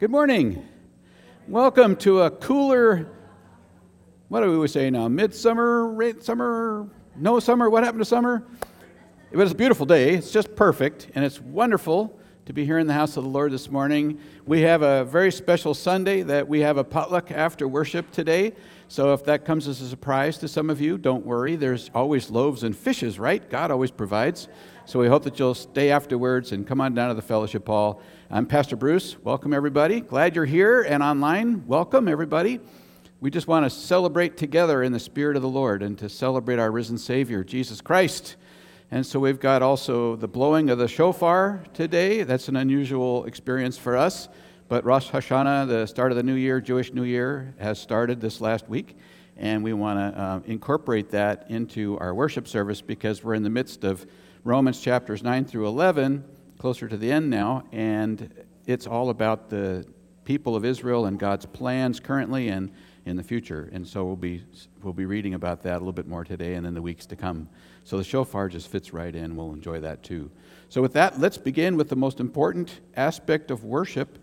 Good morning. Welcome to a cooler, what do we say now? Midsummer, summer, no summer, what happened to summer? It was a beautiful day. It's just perfect, and it's wonderful to be here in the house of the Lord this morning. We have a very special Sunday that we have a potluck after worship today. So if that comes as a surprise to some of you, don't worry. There's always loaves and fishes, right? God always provides. So we hope that you'll stay afterwards and come on down to the fellowship hall. I'm Pastor Bruce. Welcome, everybody. Glad you're here and online. Welcome, everybody. We just want to celebrate together in the Spirit of the Lord and to celebrate our risen Savior, Jesus Christ. And so we've got also the blowing of the shofar today. That's an unusual experience for us. But Rosh Hashanah, the start of the new year, Jewish New Year, has started this last week. And we want to uh, incorporate that into our worship service because we're in the midst of Romans chapters 9 through 11, closer to the end now. And it's all about the people of Israel and God's plans currently and in the future. And so we'll be, we'll be reading about that a little bit more today and in the weeks to come. So the shofar just fits right in. We'll enjoy that too. So, with that, let's begin with the most important aspect of worship,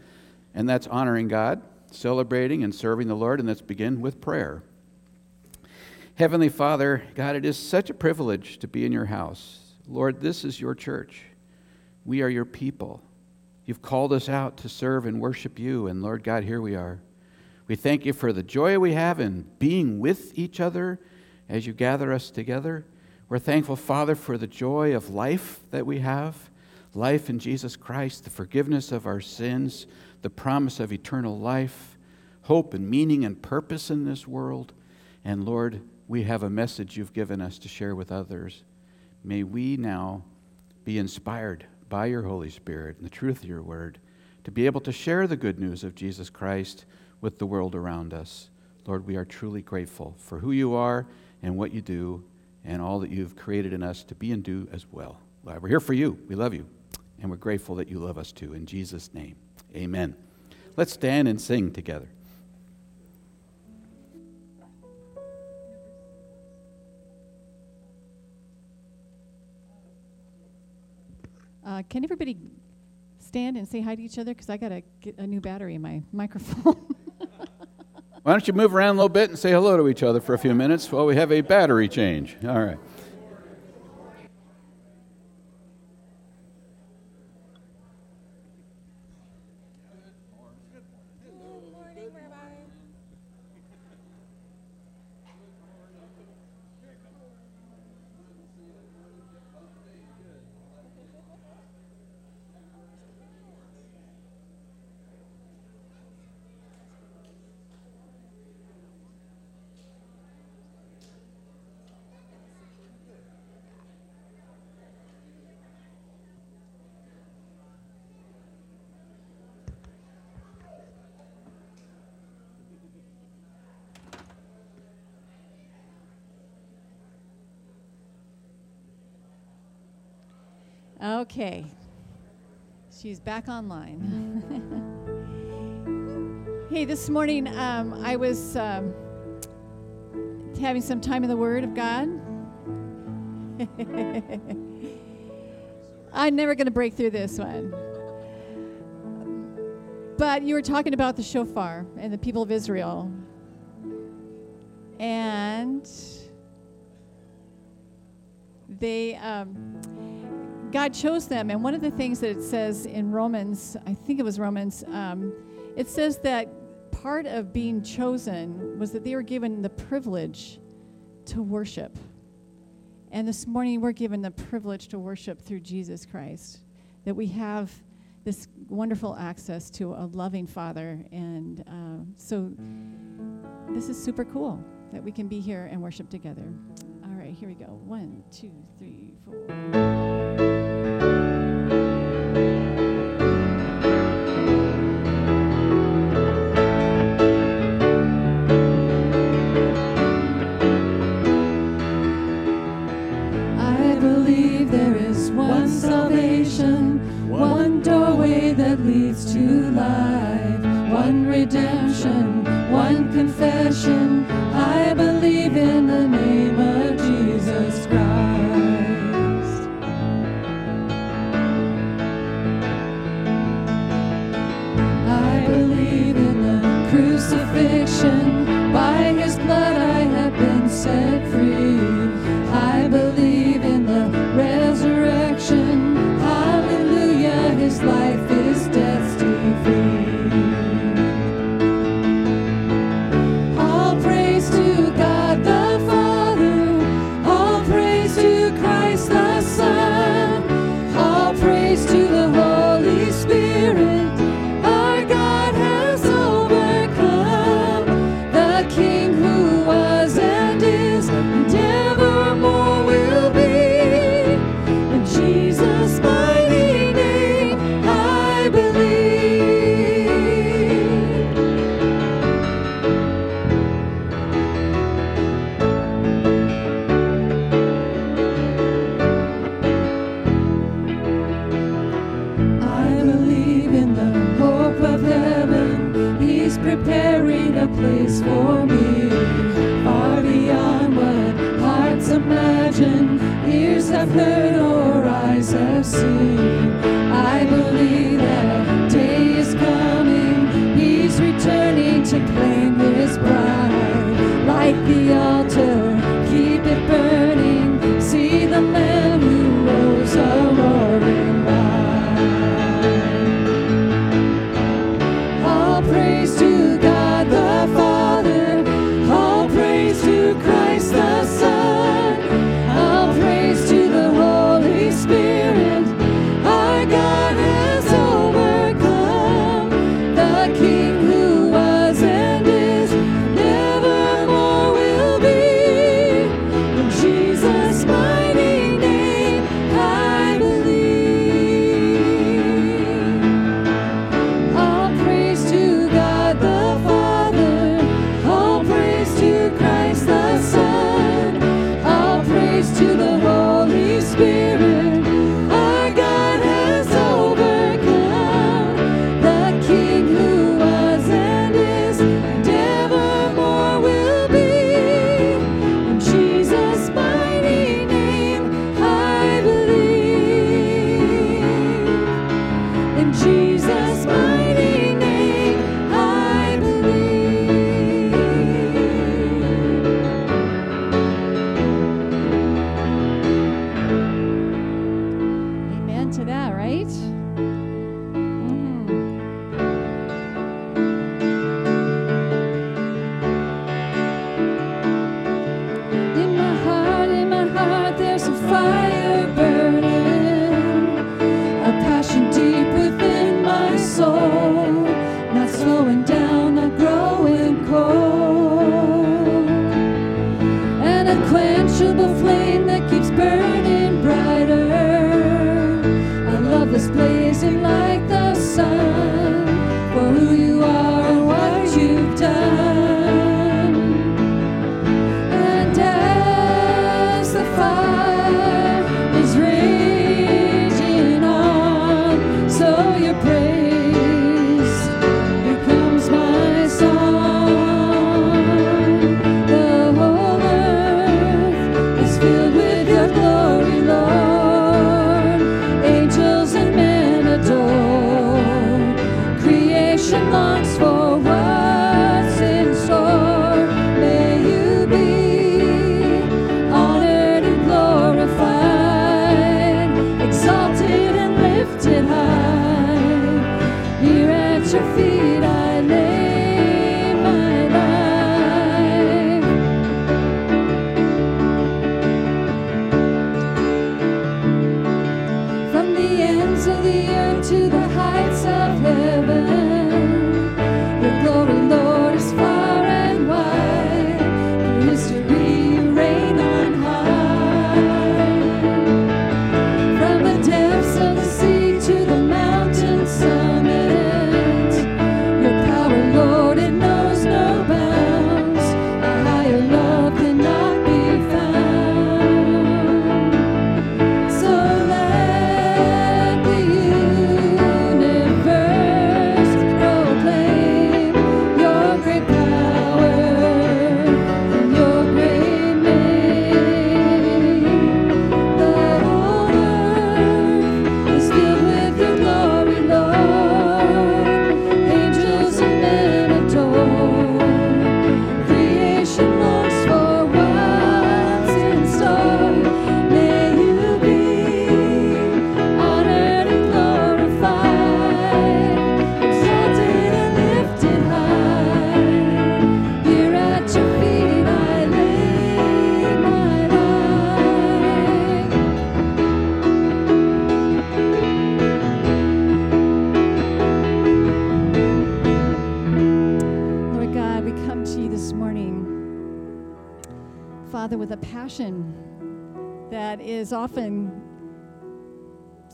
and that's honoring God, celebrating and serving the Lord. And let's begin with prayer. Heavenly Father, God, it is such a privilege to be in your house. Lord, this is your church. We are your people. You've called us out to serve and worship you, and Lord God, here we are. We thank you for the joy we have in being with each other as you gather us together. We're thankful, Father, for the joy of life that we have life in Jesus Christ, the forgiveness of our sins, the promise of eternal life, hope and meaning and purpose in this world. And Lord, we have a message you've given us to share with others. May we now be inspired by your Holy Spirit and the truth of your word to be able to share the good news of Jesus Christ with the world around us. Lord, we are truly grateful for who you are and what you do and all that you've created in us to be and do as well. We're here for you. We love you. And we're grateful that you love us too. In Jesus' name, amen. Let's stand and sing together. Uh, can everybody stand and say hi to each other? Because I got to get a new battery in my microphone. Why don't you move around a little bit and say hello to each other for a few minutes while we have a battery change? All right. Okay. She's back online. hey, this morning um, I was um, having some time in the Word of God. I'm never going to break through this one. But you were talking about the shofar and the people of Israel. And they. Um, God chose them. And one of the things that it says in Romans, I think it was Romans, um, it says that part of being chosen was that they were given the privilege to worship. And this morning we're given the privilege to worship through Jesus Christ. That we have this wonderful access to a loving Father. And uh, so this is super cool that we can be here and worship together. All right, here we go. One, two, three, four.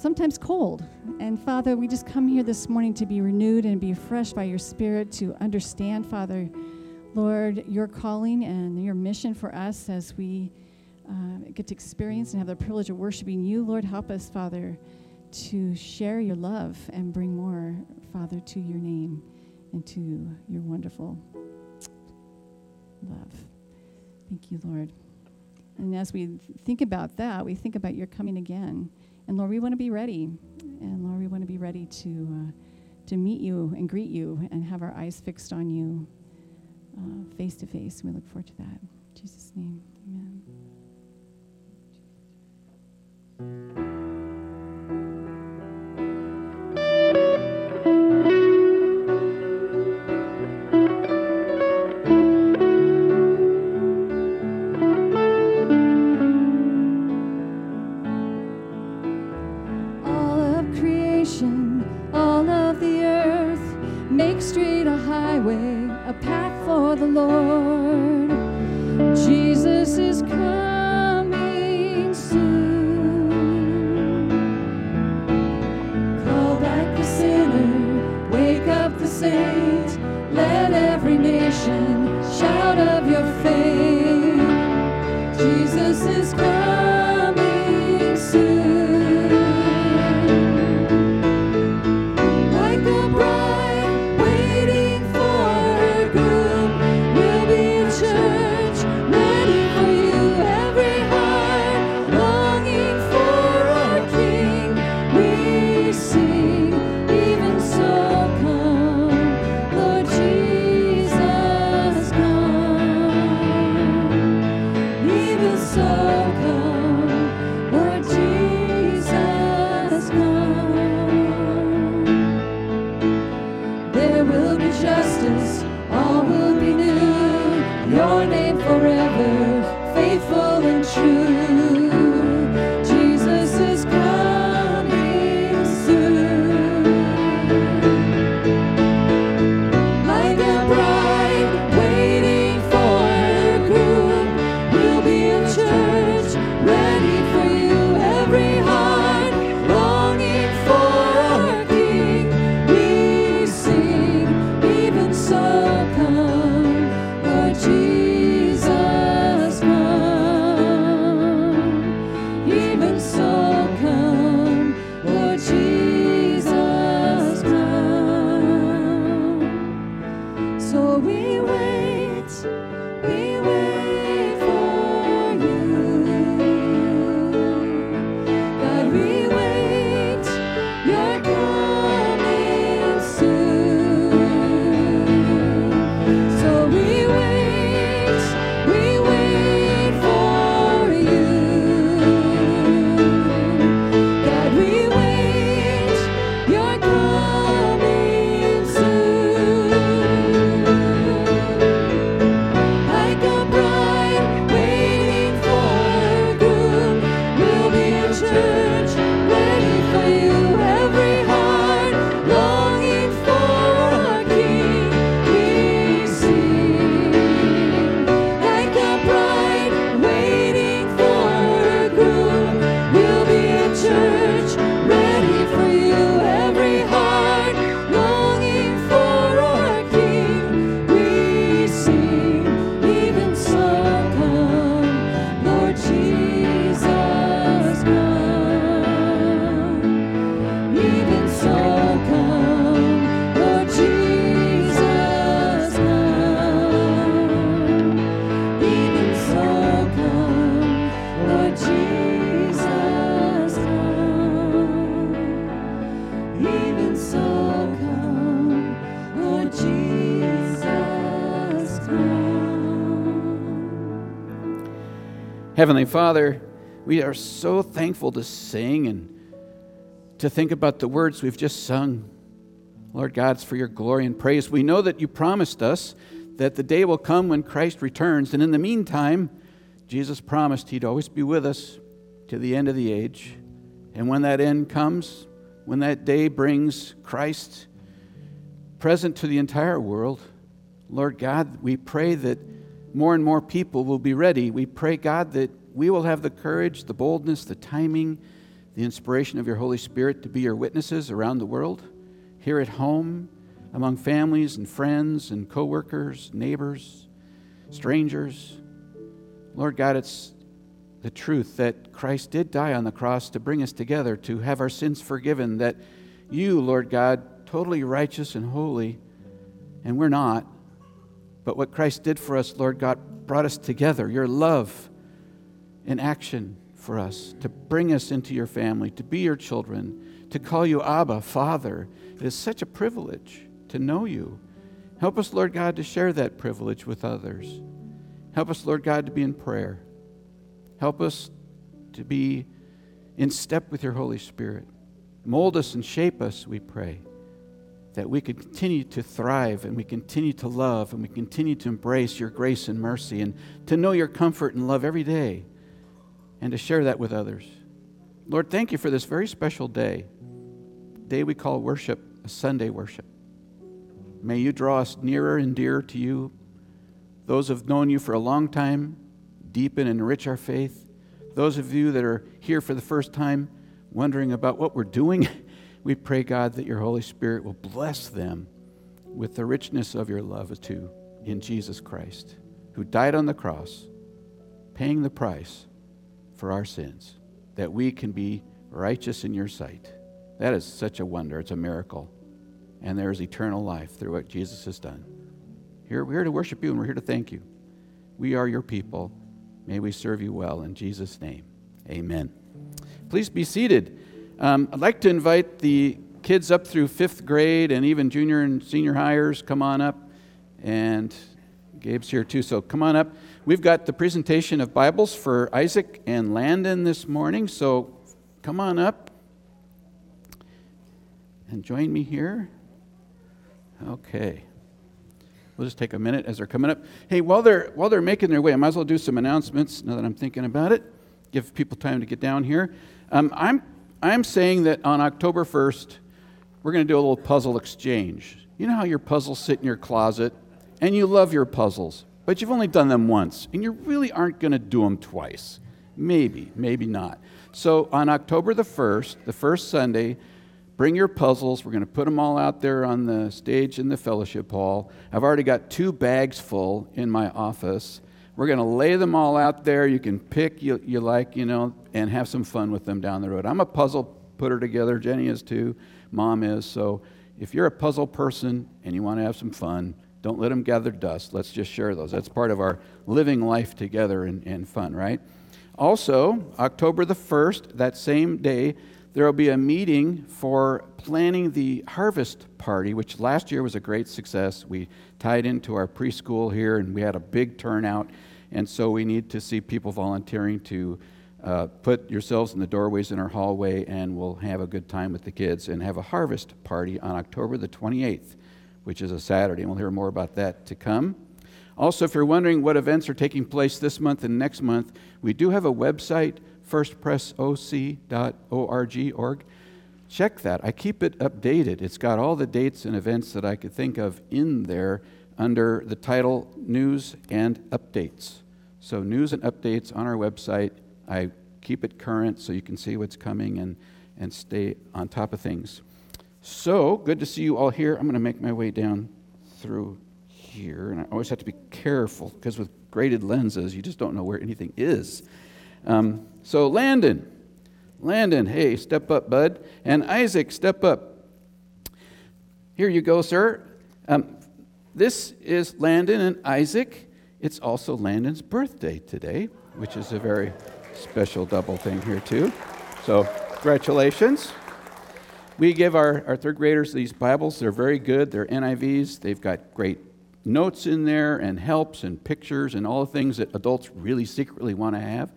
sometimes cold. And Father, we just come here this morning to be renewed and be refreshed by your Spirit to understand, Father, Lord, your calling and your mission for us as we uh, get to experience and have the privilege of worshiping you. Lord, help us, Father, to share your love and bring more, Father, to your name and to your wonderful love. Thank you, Lord. And as we think about that, we think about your coming again. And Lord, we want to be ready. And Lord, we want to be ready to, uh, to meet you and greet you and have our eyes fixed on you uh, face to face. We look forward to that. In Jesus' name, amen. Straight a highway, a path for the Lord. Jesus is coming Heavenly Father, we are so thankful to sing and to think about the words we've just sung. Lord God, it's for your glory and praise. We know that you promised us that the day will come when Christ returns. And in the meantime, Jesus promised he'd always be with us to the end of the age. And when that end comes, when that day brings Christ present to the entire world, Lord God, we pray that more and more people will be ready. We pray, God, that we will have the courage, the boldness, the timing, the inspiration of your Holy Spirit to be your witnesses around the world, here at home, among families and friends and coworkers, neighbors, strangers. Lord God, it's the truth that Christ did die on the cross to bring us together, to have our sins forgiven, that you, Lord God, totally righteous and holy, and we're not, but what Christ did for us, Lord God, brought us together. Your love in action for us, to bring us into your family, to be your children, to call you Abba, Father. It is such a privilege to know you. Help us, Lord God, to share that privilege with others. Help us, Lord God, to be in prayer. Help us to be in step with your Holy Spirit. Mold us and shape us, we pray, that we could continue to thrive and we continue to love and we continue to embrace your grace and mercy and to know your comfort and love every day and to share that with others. Lord, thank you for this very special day, day we call worship, a Sunday worship. May you draw us nearer and dearer to you. Those who have known you for a long time, deepen and enrich our faith. Those of you that are here for the first time, wondering about what we're doing, we pray, God, that your Holy Spirit will bless them with the richness of your love too in Jesus Christ, who died on the cross, paying the price for our sins, that we can be righteous in your sight. That is such a wonder. It's a miracle. And there is eternal life through what Jesus has done. Here, we're here to worship you and we're here to thank you. We are your people. May we serve you well. In Jesus' name, amen. Please be seated. Um, I'd like to invite the kids up through fifth grade and even junior and senior hires. Come on up. And Gabe's here too, so come on up. We've got the presentation of Bibles for Isaac and Landon this morning, so come on up and join me here. Okay. We'll just take a minute as they're coming up. Hey, while they're while they're making their way, I might as well do some announcements now that I'm thinking about it. Give people time to get down here. Um, I'm I'm saying that on October 1st, we're going to do a little puzzle exchange. You know how your puzzles sit in your closet, and you love your puzzles but you've only done them once, and you really aren't going to do them twice. Maybe, maybe not. So on October the 1st, the first Sunday, bring your puzzles. We're going to put them all out there on the stage in the fellowship hall. I've already got two bags full in my office. We're going to lay them all out there. You can pick you, you like, you know, and have some fun with them down the road. I'm a puzzle putter together. Jenny is too. Mom is. So if you're a puzzle person and you want to have some fun, don't let them gather dust. Let's just share those. That's part of our living life together and, and fun, right? Also, October the 1st, that same day, there will be a meeting for planning the harvest party, which last year was a great success. We tied into our preschool here and we had a big turnout. And so we need to see people volunteering to uh, put yourselves in the doorways in our hallway and we'll have a good time with the kids and have a harvest party on October the 28th which is a Saturday, and we'll hear more about that to come. Also, if you're wondering what events are taking place this month and next month, we do have a website, firstpressoc.org. Org. Check that. I keep it updated. It's got all the dates and events that I could think of in there under the title News and Updates. So, news and updates on our website. I keep it current so you can see what's coming and, and stay on top of things. So, good to see you all here. I'm going to make my way down through here, and I always have to be careful because with graded lenses, you just don't know where anything is. Um, so, Landon, Landon, hey, step up, bud. And Isaac, step up. Here you go, sir. Um, this is Landon and Isaac. It's also Landon's birthday today, which is a very special double thing here, too. So, congratulations. We give our, our third graders these Bibles. They're very good. They're NIVs. They've got great notes in there and helps and pictures and all the things that adults really secretly want to have.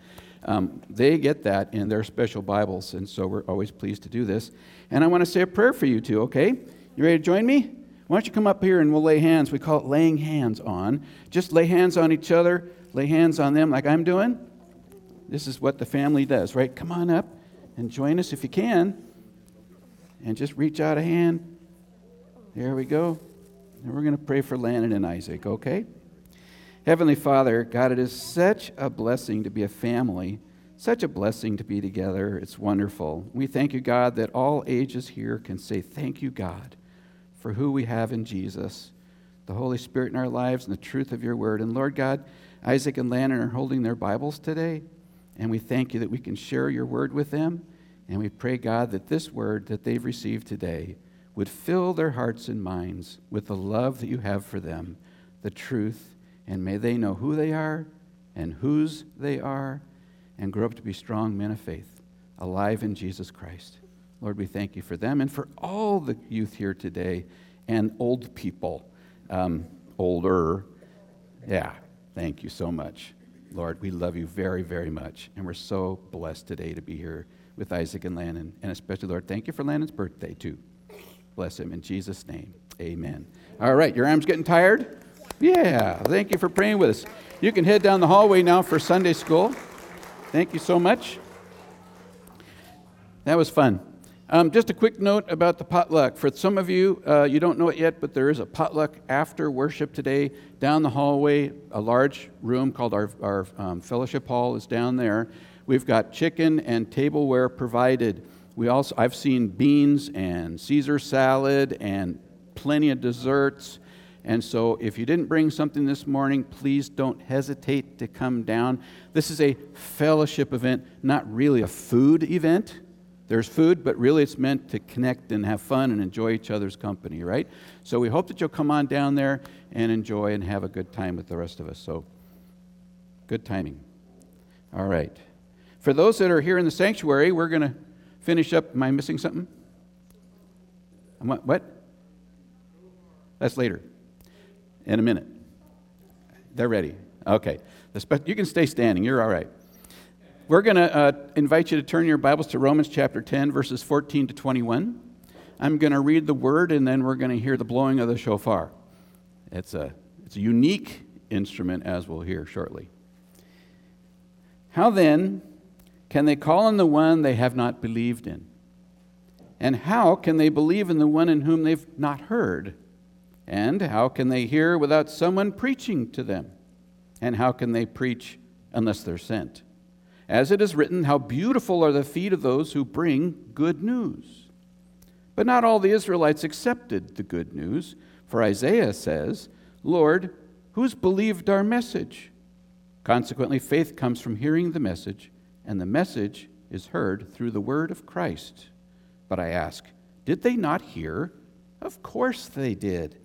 Um, they get that in their special Bibles, and so we're always pleased to do this. And I want to say a prayer for you too, okay? You ready to join me? Why don't you come up here and we'll lay hands? We call it laying hands on. Just lay hands on each other, lay hands on them like I'm doing. This is what the family does, right? Come on up and join us if you can and just reach out a hand. There we go. And we're going to pray for Landon and Isaac, okay? Heavenly Father, God, it is such a blessing to be a family, such a blessing to be together. It's wonderful. We thank you, God, that all ages here can say, Thank you, God, for who we have in Jesus, the Holy Spirit in our lives, and the truth of your word. And Lord God, Isaac and Landon are holding their Bibles today, and we thank you that we can share your word with them. And we pray, God, that this word that they've received today would fill their hearts and minds with the love that you have for them, the truth, and may they know who they are and whose they are, and grow up to be strong men of faith, alive in Jesus Christ. Lord, we thank you for them and for all the youth here today and old people, um, older. Yeah, thank you so much. Lord, we love you very, very much. And we're so blessed today to be here with Isaac and Landon. And especially, Lord, thank you for Landon's birthday, too. Bless him in Jesus' name. Amen. All right, your arm's getting tired? Yeah, thank you for praying with us. You can head down the hallway now for Sunday school. Thank you so much. That was fun. Um, just a quick note about the potluck. For some of you, uh, you don't know it yet, but there is a potluck after worship today down the hallway. A large room called our, our um, fellowship hall is down there. We've got chicken and tableware provided. We also, I've seen beans and Caesar salad and plenty of desserts. And so, if you didn't bring something this morning, please don't hesitate to come down. This is a fellowship event, not really a food event. There's food, but really it's meant to connect and have fun and enjoy each other's company, right? So, we hope that you'll come on down there and enjoy and have a good time with the rest of us. So, good timing. All right. For those that are here in the sanctuary, we're going to finish up. Am I missing something? What? what? That's later in a minute. They're ready. Okay. You can stay standing. You're all right. We're going to uh, invite you to turn your Bibles to Romans chapter 10, verses 14 to 21. I'm going to read the word, and then we're going to hear the blowing of the shofar. It's a, it's a unique instrument, as we'll hear shortly. How then can they call on the one they have not believed in? And how can they believe in the one in whom they've not heard? And how can they hear without someone preaching to them? And how can they preach unless they're sent? As it is written, How beautiful are the feet of those who bring good news. But not all the Israelites accepted the good news, for Isaiah says, Lord, who's believed our message? Consequently, faith comes from hearing the message, and the message is heard through the word of Christ. But I ask, did they not hear? Of course they did.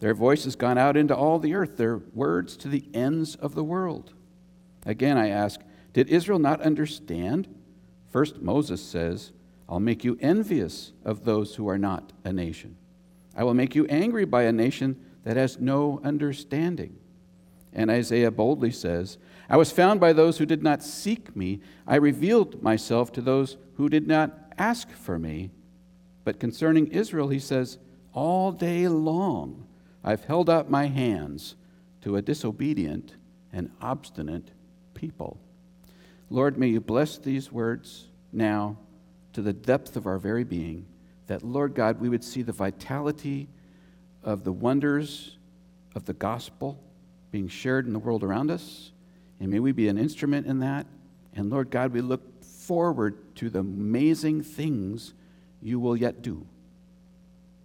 Their voice has gone out into all the earth, their words to the ends of the world. Again, I ask, did Israel not understand? First, Moses says, I'll make you envious of those who are not a nation. I will make you angry by a nation that has no understanding. And Isaiah boldly says, I was found by those who did not seek me. I revealed myself to those who did not ask for me. But concerning Israel, he says, All day long I've held out my hands to a disobedient and obstinate people. Lord, may you bless these words now to the depth of our very being, that, Lord God, we would see the vitality of the wonders of the gospel being shared in the world around us. And may we be an instrument in that. And Lord God, we look forward to the amazing things you will yet do.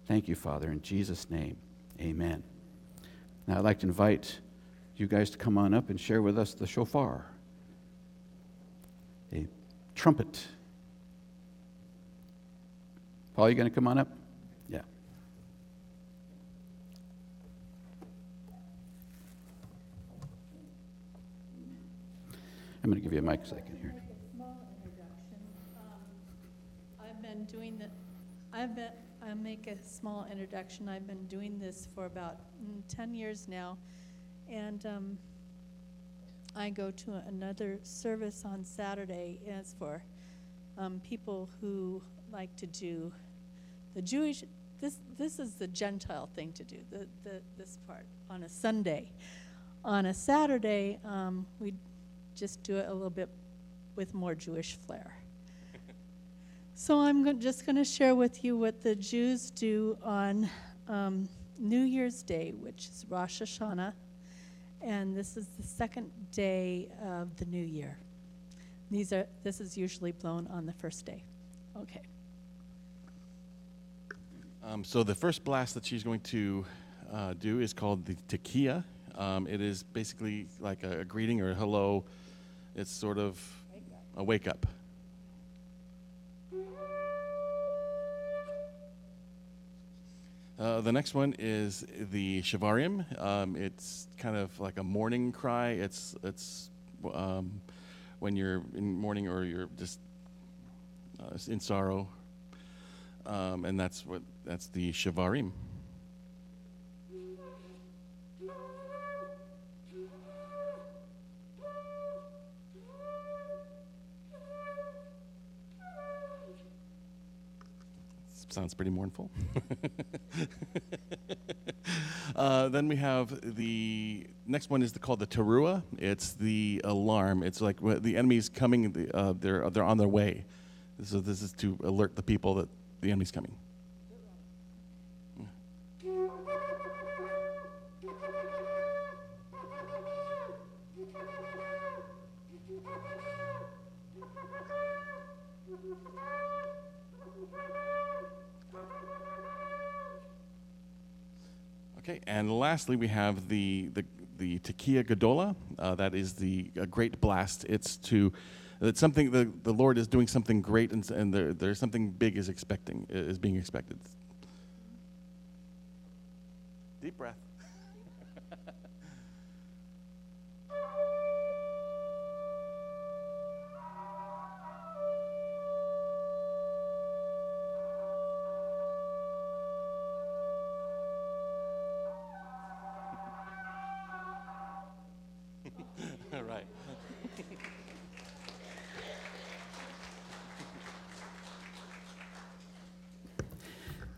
Thank you, Father, in Jesus' name. Amen. Now, I'd like to invite you guys to come on up and share with us the shofar, trumpet. Paul, you going to come on up? Yeah. I'm going to give you a mic a second here. Small introduction. Um, I've been doing the, I've been, I'll make a small introduction. I've been doing this for about mm, 10 years now, and um, I go to another service on Saturday. It's for um, people who like to do the Jewish. This this is the Gentile thing to do. The, the this part on a Sunday. On a Saturday, um, we just do it a little bit with more Jewish flair. So I'm just going to share with you what the Jews do on um, New Year's Day, which is Rosh Hashanah, and this is the second day of the new year. These are this is usually blown on the first day. Okay. Um, so the first blast that she's going to uh, do is called the Tekiah. Um, it is basically like a, a greeting or a hello. It's sort of a wake up. Uh, the next one is the Shevarim. Um, it's kind of like a morning cry. It's it's um, when you're in mourning or you're just uh, in sorrow. Um, and that's what that's the Shevarim. Sounds pretty mournful. uh, then we have the next one is the, called the Teruah. It's the alarm. It's like the enemy's coming. The, uh, they're they're on their way. So this is to alert the people that the enemy's coming. Okay, and lastly, we have the the, the Tekiah Gedolah. Uh, that is the a great blast. It's to it's something the, the Lord is doing something great, and, and there, there's something big is expecting is being expected. Deep breath.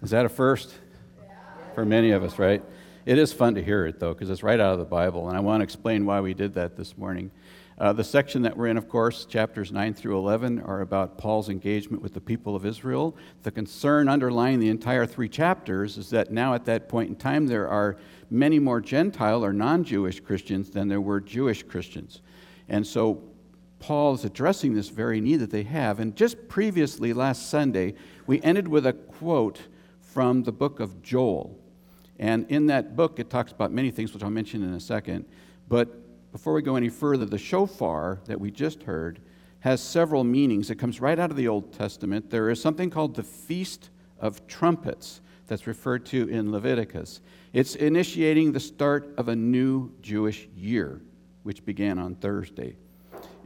Is that a first? For many of us, right? It is fun to hear it, though, because it's right out of the Bible, and I want to explain why we did that this morning. Uh, the section that we're in, of course, chapters 9 through 11, are about Paul's engagement with the people of Israel. The concern underlying the entire three chapters is that now, at that point in time, there are many more Gentile or non Jewish Christians than there were Jewish Christians. And so Paul is addressing this very need that they have. And just previously, last Sunday, we ended with a quote from the book of Joel. And in that book, it talks about many things, which I'll mention in a second. But before we go any further, the shofar that we just heard has several meanings. It comes right out of the Old Testament. There is something called the Feast of Trumpets that's referred to in Leviticus. It's initiating the start of a new Jewish year, which began on Thursday.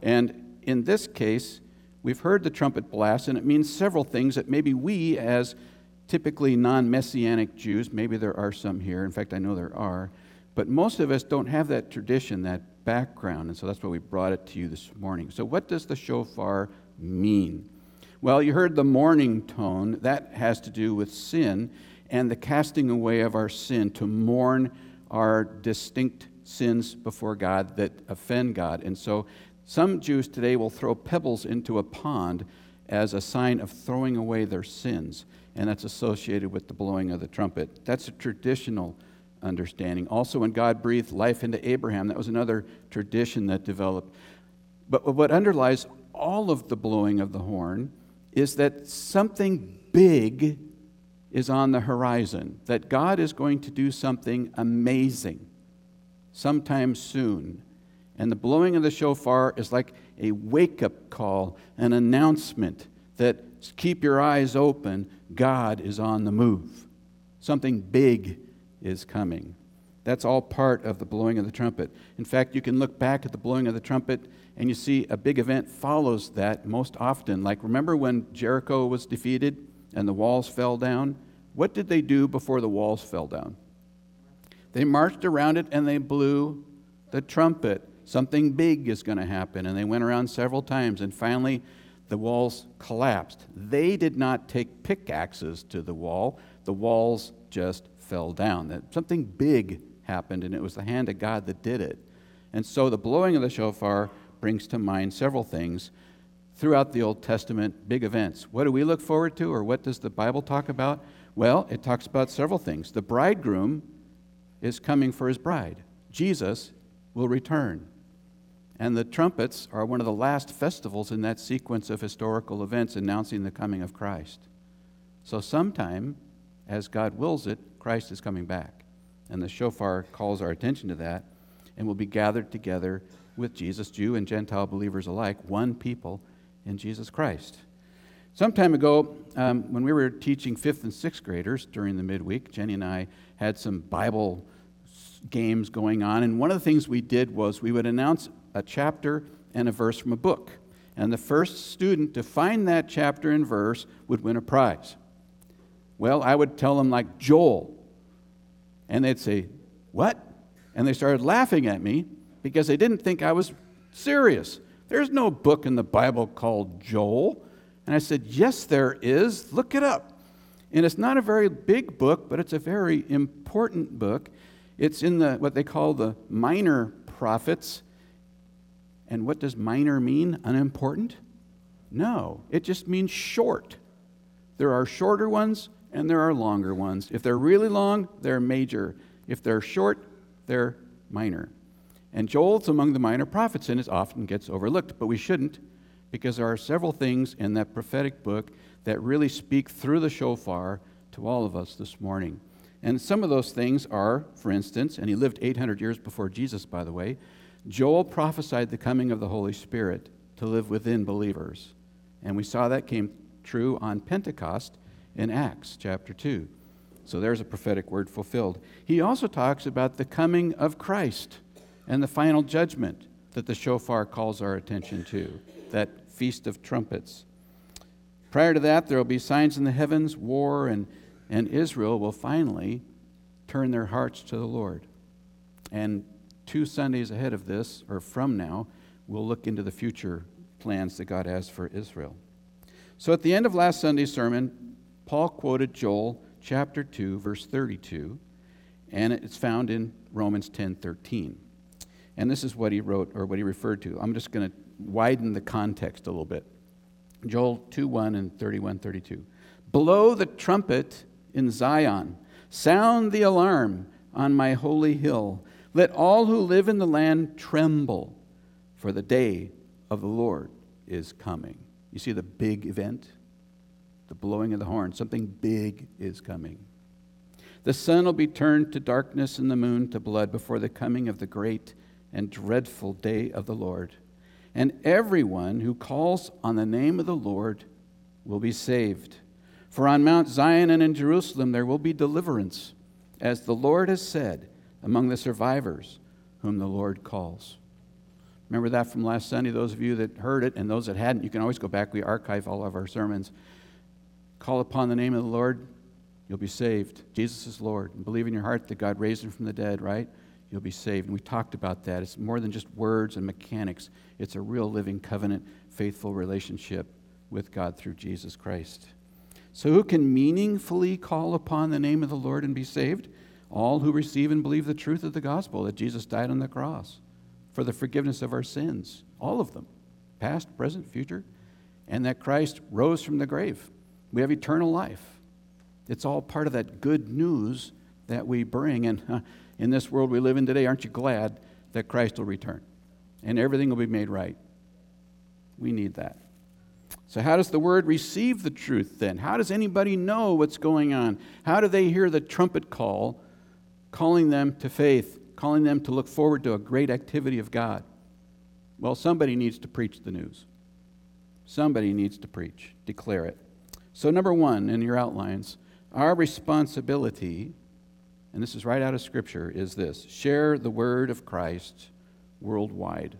And in this case, we've heard the trumpet blast, and it means several things that maybe we, as typically non messianic Jews, maybe there are some here, in fact, I know there are, but most of us don't have that tradition, that background, and so that's why we brought it to you this morning. So, what does the shofar mean? Well, you heard the mourning tone. That has to do with sin and the casting away of our sin, to mourn our distinct sins before God that offend God. And so, some Jews today will throw pebbles into a pond as a sign of throwing away their sins, and that's associated with the blowing of the trumpet. That's a traditional understanding. Also, when God breathed life into Abraham, that was another tradition that developed. But what underlies all of the blowing of the horn is that something big is on the horizon, that God is going to do something amazing sometime soon. And the blowing of the shofar is like a wake up call, an announcement that keep your eyes open, God is on the move. Something big is coming. That's all part of the blowing of the trumpet. In fact, you can look back at the blowing of the trumpet and you see a big event follows that most often. Like, remember when Jericho was defeated and the walls fell down? What did they do before the walls fell down? They marched around it and they blew the trumpet. Something big is going to happen. And they went around several times and finally the walls collapsed. They did not take pickaxes to the wall, the walls just fell down. Something big happened and it was the hand of God that did it. And so the blowing of the shofar brings to mind several things throughout the Old Testament, big events. What do we look forward to or what does the Bible talk about? Well, it talks about several things. The bridegroom is coming for his bride. Jesus will return. And the trumpets are one of the last festivals in that sequence of historical events announcing the coming of Christ. So, sometime, as God wills it, Christ is coming back. And the shofar calls our attention to that, and we'll be gathered together with Jesus, Jew and Gentile believers alike, one people in Jesus Christ. Some time ago, um, when we were teaching fifth and sixth graders during the midweek, Jenny and I had some Bible games going on. And one of the things we did was we would announce a chapter and a verse from a book. And the first student to find that chapter and verse would win a prize. Well, I would tell them, like Joel. And they'd say, What? And they started laughing at me because they didn't think I was serious. There's no book in the Bible called Joel. And I said, Yes, there is. Look it up. And it's not a very big book, but it's a very important book. It's in the what they call the minor prophets. And what does minor mean? Unimportant? No, it just means short. There are shorter ones and there are longer ones. If they're really long, they're major. If they're short, they're minor. And Joel's among the minor prophets and it often gets overlooked, but we shouldn't because there are several things in that prophetic book that really speak through the shofar to all of us this morning. And some of those things are, for instance, and he lived 800 years before Jesus, by the way, Joel prophesied the coming of the Holy Spirit to live within believers. And we saw that came true on Pentecost in Acts chapter 2. So there's a prophetic word fulfilled. He also talks about the coming of Christ and the final judgment that the shofar calls our attention to, that feast of trumpets. Prior to that, there will be signs in the heavens, war, and, and Israel will finally turn their hearts to the Lord. And two Sundays ahead of this, or from now, we'll look into the future plans that God has for Israel. So at the end of last Sunday's sermon, Paul quoted Joel chapter 2, verse 32, and it's found in Romans 10 13. And this is what he wrote, or what he referred to. I'm just going to widen the context a little bit. Joel 2 1 and 31 32. Blow the trumpet in Zion, sound the alarm on my holy hill. Let all who live in the land tremble, for the day of the Lord is coming. You see the big event? The blowing of the horn. Something big is coming. The sun will be turned to darkness and the moon to blood before the coming of the great and dreadful day of the Lord and everyone who calls on the name of the Lord will be saved. For on Mount Zion and in Jerusalem there will be deliverance, as the Lord has said, among the survivors whom the Lord calls. Remember that from last Sunday? Those of you that heard it and those that hadn't, you can always go back. We archive all of our sermons. Call upon the name of the Lord, you'll be saved. Jesus is Lord. And believe in your heart that God raised him from the dead, right? you'll be saved. And we talked about that. It's more than just words and mechanics, it's a real living covenant, faithful relationship with God through Jesus Christ. So, who can meaningfully call upon the name of the Lord and be saved? All who receive and believe the truth of the gospel that Jesus died on the cross for the forgiveness of our sins, all of them, past, present, future, and that Christ rose from the grave. We have eternal life. It's all part of that good news that we bring. And uh, in this world we live in today, aren't you glad that Christ will return and everything will be made right? We need that. So, how does the word receive the truth then? How does anybody know what's going on? How do they hear the trumpet call calling them to faith, calling them to look forward to a great activity of God? Well, somebody needs to preach the news. Somebody needs to preach, declare it. So, number one in your outlines, our responsibility and this is right out of Scripture, is this share the word of Christ worldwide.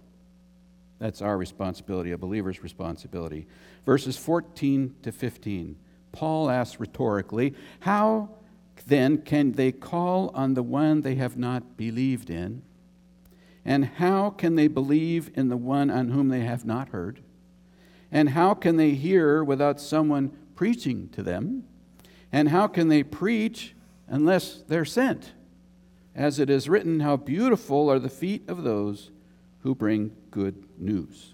That's our responsibility, a believer's responsibility. Verses 14 to 15. Paul asks rhetorically, How then can they call on the one they have not believed in? And how can they believe in the one on whom they have not heard? And how can they hear without someone preaching to them? And how can they preach unless they're sent. As it is written, How beautiful are the feet of those who bring good news.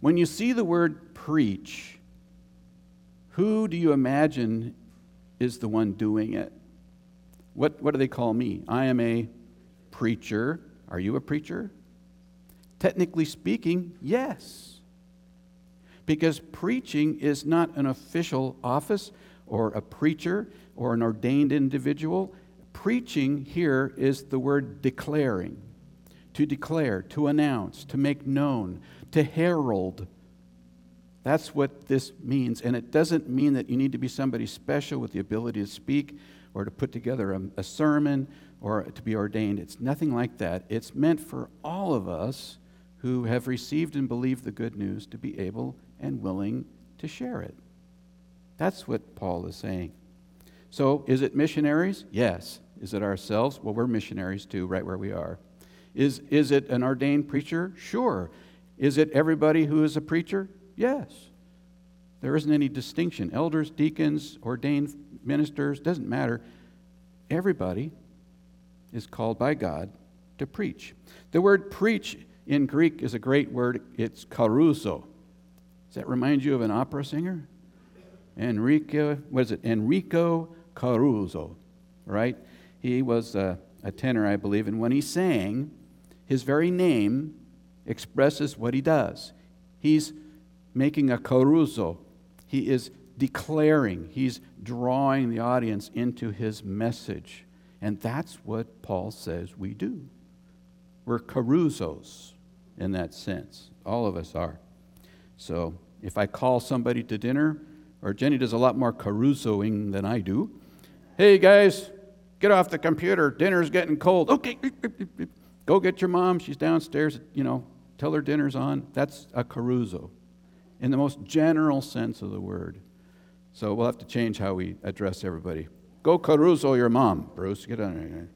When you see the word preach, who do you imagine is the one doing it? What, what do they call me? I am a preacher. Are you a preacher? Technically speaking, yes. Because preaching is not an official office or a preacher or an ordained individual. Preaching here is the word declaring to declare, to announce, to make known, to herald. That's what this means. And it doesn't mean that you need to be somebody special with the ability to speak or to put together a, a sermon or to be ordained. It's nothing like that. It's meant for all of us who have received and believed the good news to be able and willing to share it. That's what Paul is saying. So, is it missionaries? Yes. Is it ourselves? Well, we're missionaries too, right where we are. Is, is it an ordained preacher? Sure. Is it everybody who is a preacher? Yes. There isn't any distinction. Elders, deacons, ordained ministers, doesn't matter. Everybody is called by God to preach. The word preach in Greek is a great word. It's caruso. Does that remind you of an opera singer? Enrico, what is it? Enrico Caruso, right? He was a, a tenor, I believe, and when he sang, his very name expresses what he does. He's making a caruso. He is declaring, he's drawing the audience into his message. And that's what Paul says we do. We're carusos in that sense. All of us are. So if I call somebody to dinner, or Jenny does a lot more carusoing than I do. Hey guys, get off the computer. Dinner's getting cold. Okay, go get your mom. She's downstairs. You know, tell her dinner's on. That's a caruso in the most general sense of the word. So we'll have to change how we address everybody. Go caruso your mom, Bruce. Get on there.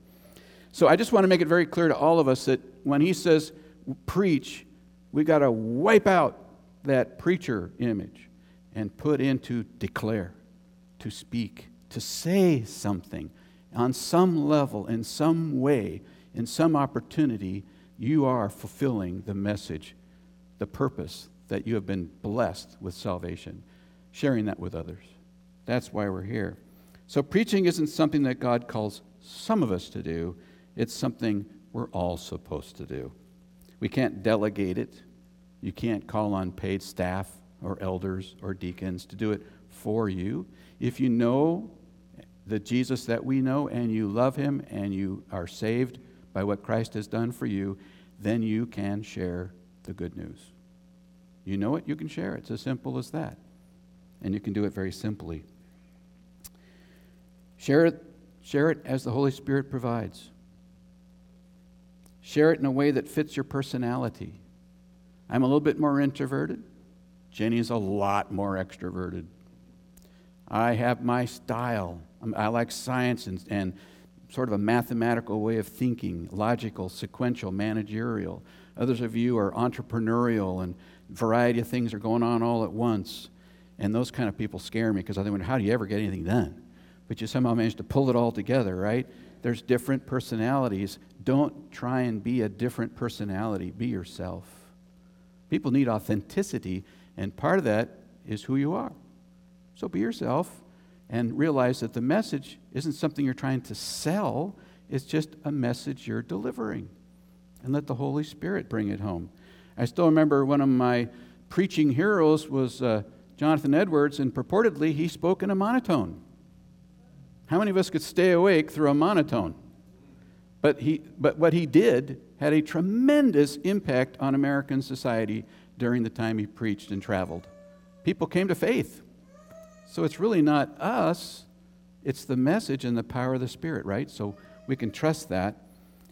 So I just want to make it very clear to all of us that when he says preach, we got to wipe out that preacher image and put into declare, to speak, to say something on some level, in some way, in some opportunity, you are fulfilling the message, the purpose that you have been blessed with salvation, sharing that with others. That's why we're here. So, preaching isn't something that God calls some of us to do, it's something we're all supposed to do. We can't delegate it. You can't call on paid staff or elders or deacons to do it for you. If you know the Jesus that we know and you love him and you are saved by what Christ has done for you, then you can share the good news. You know it, you can share it. It's as simple as that. And you can do it very simply. Share it, share it as the Holy Spirit provides. Share it in a way that fits your personality. I'm a little bit more introverted. Jenny's a lot more extroverted. I have my style. I like science and, and sort of a mathematical way of thinking, logical, sequential, managerial. Others of you are entrepreneurial and variety of things are going on all at once. And those kind of people scare me because I think, how do you ever get anything done? But you somehow manage to pull it all together, right? There's different personalities. Don't try and be a different personality. Be yourself. People need authenticity, and part of that is who you are. So be yourself and realize that the message isn't something you're trying to sell, it's just a message you're delivering. And let the Holy Spirit bring it home. I still remember one of my preaching heroes was uh, Jonathan Edwards, and purportedly he spoke in a monotone. How many of us could stay awake through a monotone? But, he, but what he did had a tremendous impact on American society during the time he preached and traveled. People came to faith. So it's really not us, it's the message and the power of the Spirit, right? So we can trust that.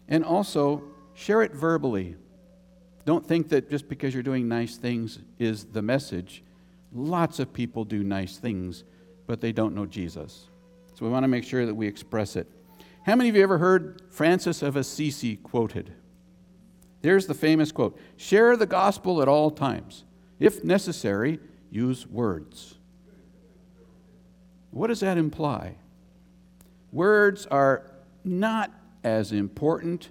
And also, share it verbally. Don't think that just because you're doing nice things is the message. Lots of people do nice things, but they don't know Jesus. So we want to make sure that we express it. How many of you ever heard Francis of Assisi quoted? There's the famous quote Share the gospel at all times. If necessary, use words. What does that imply? Words are not as important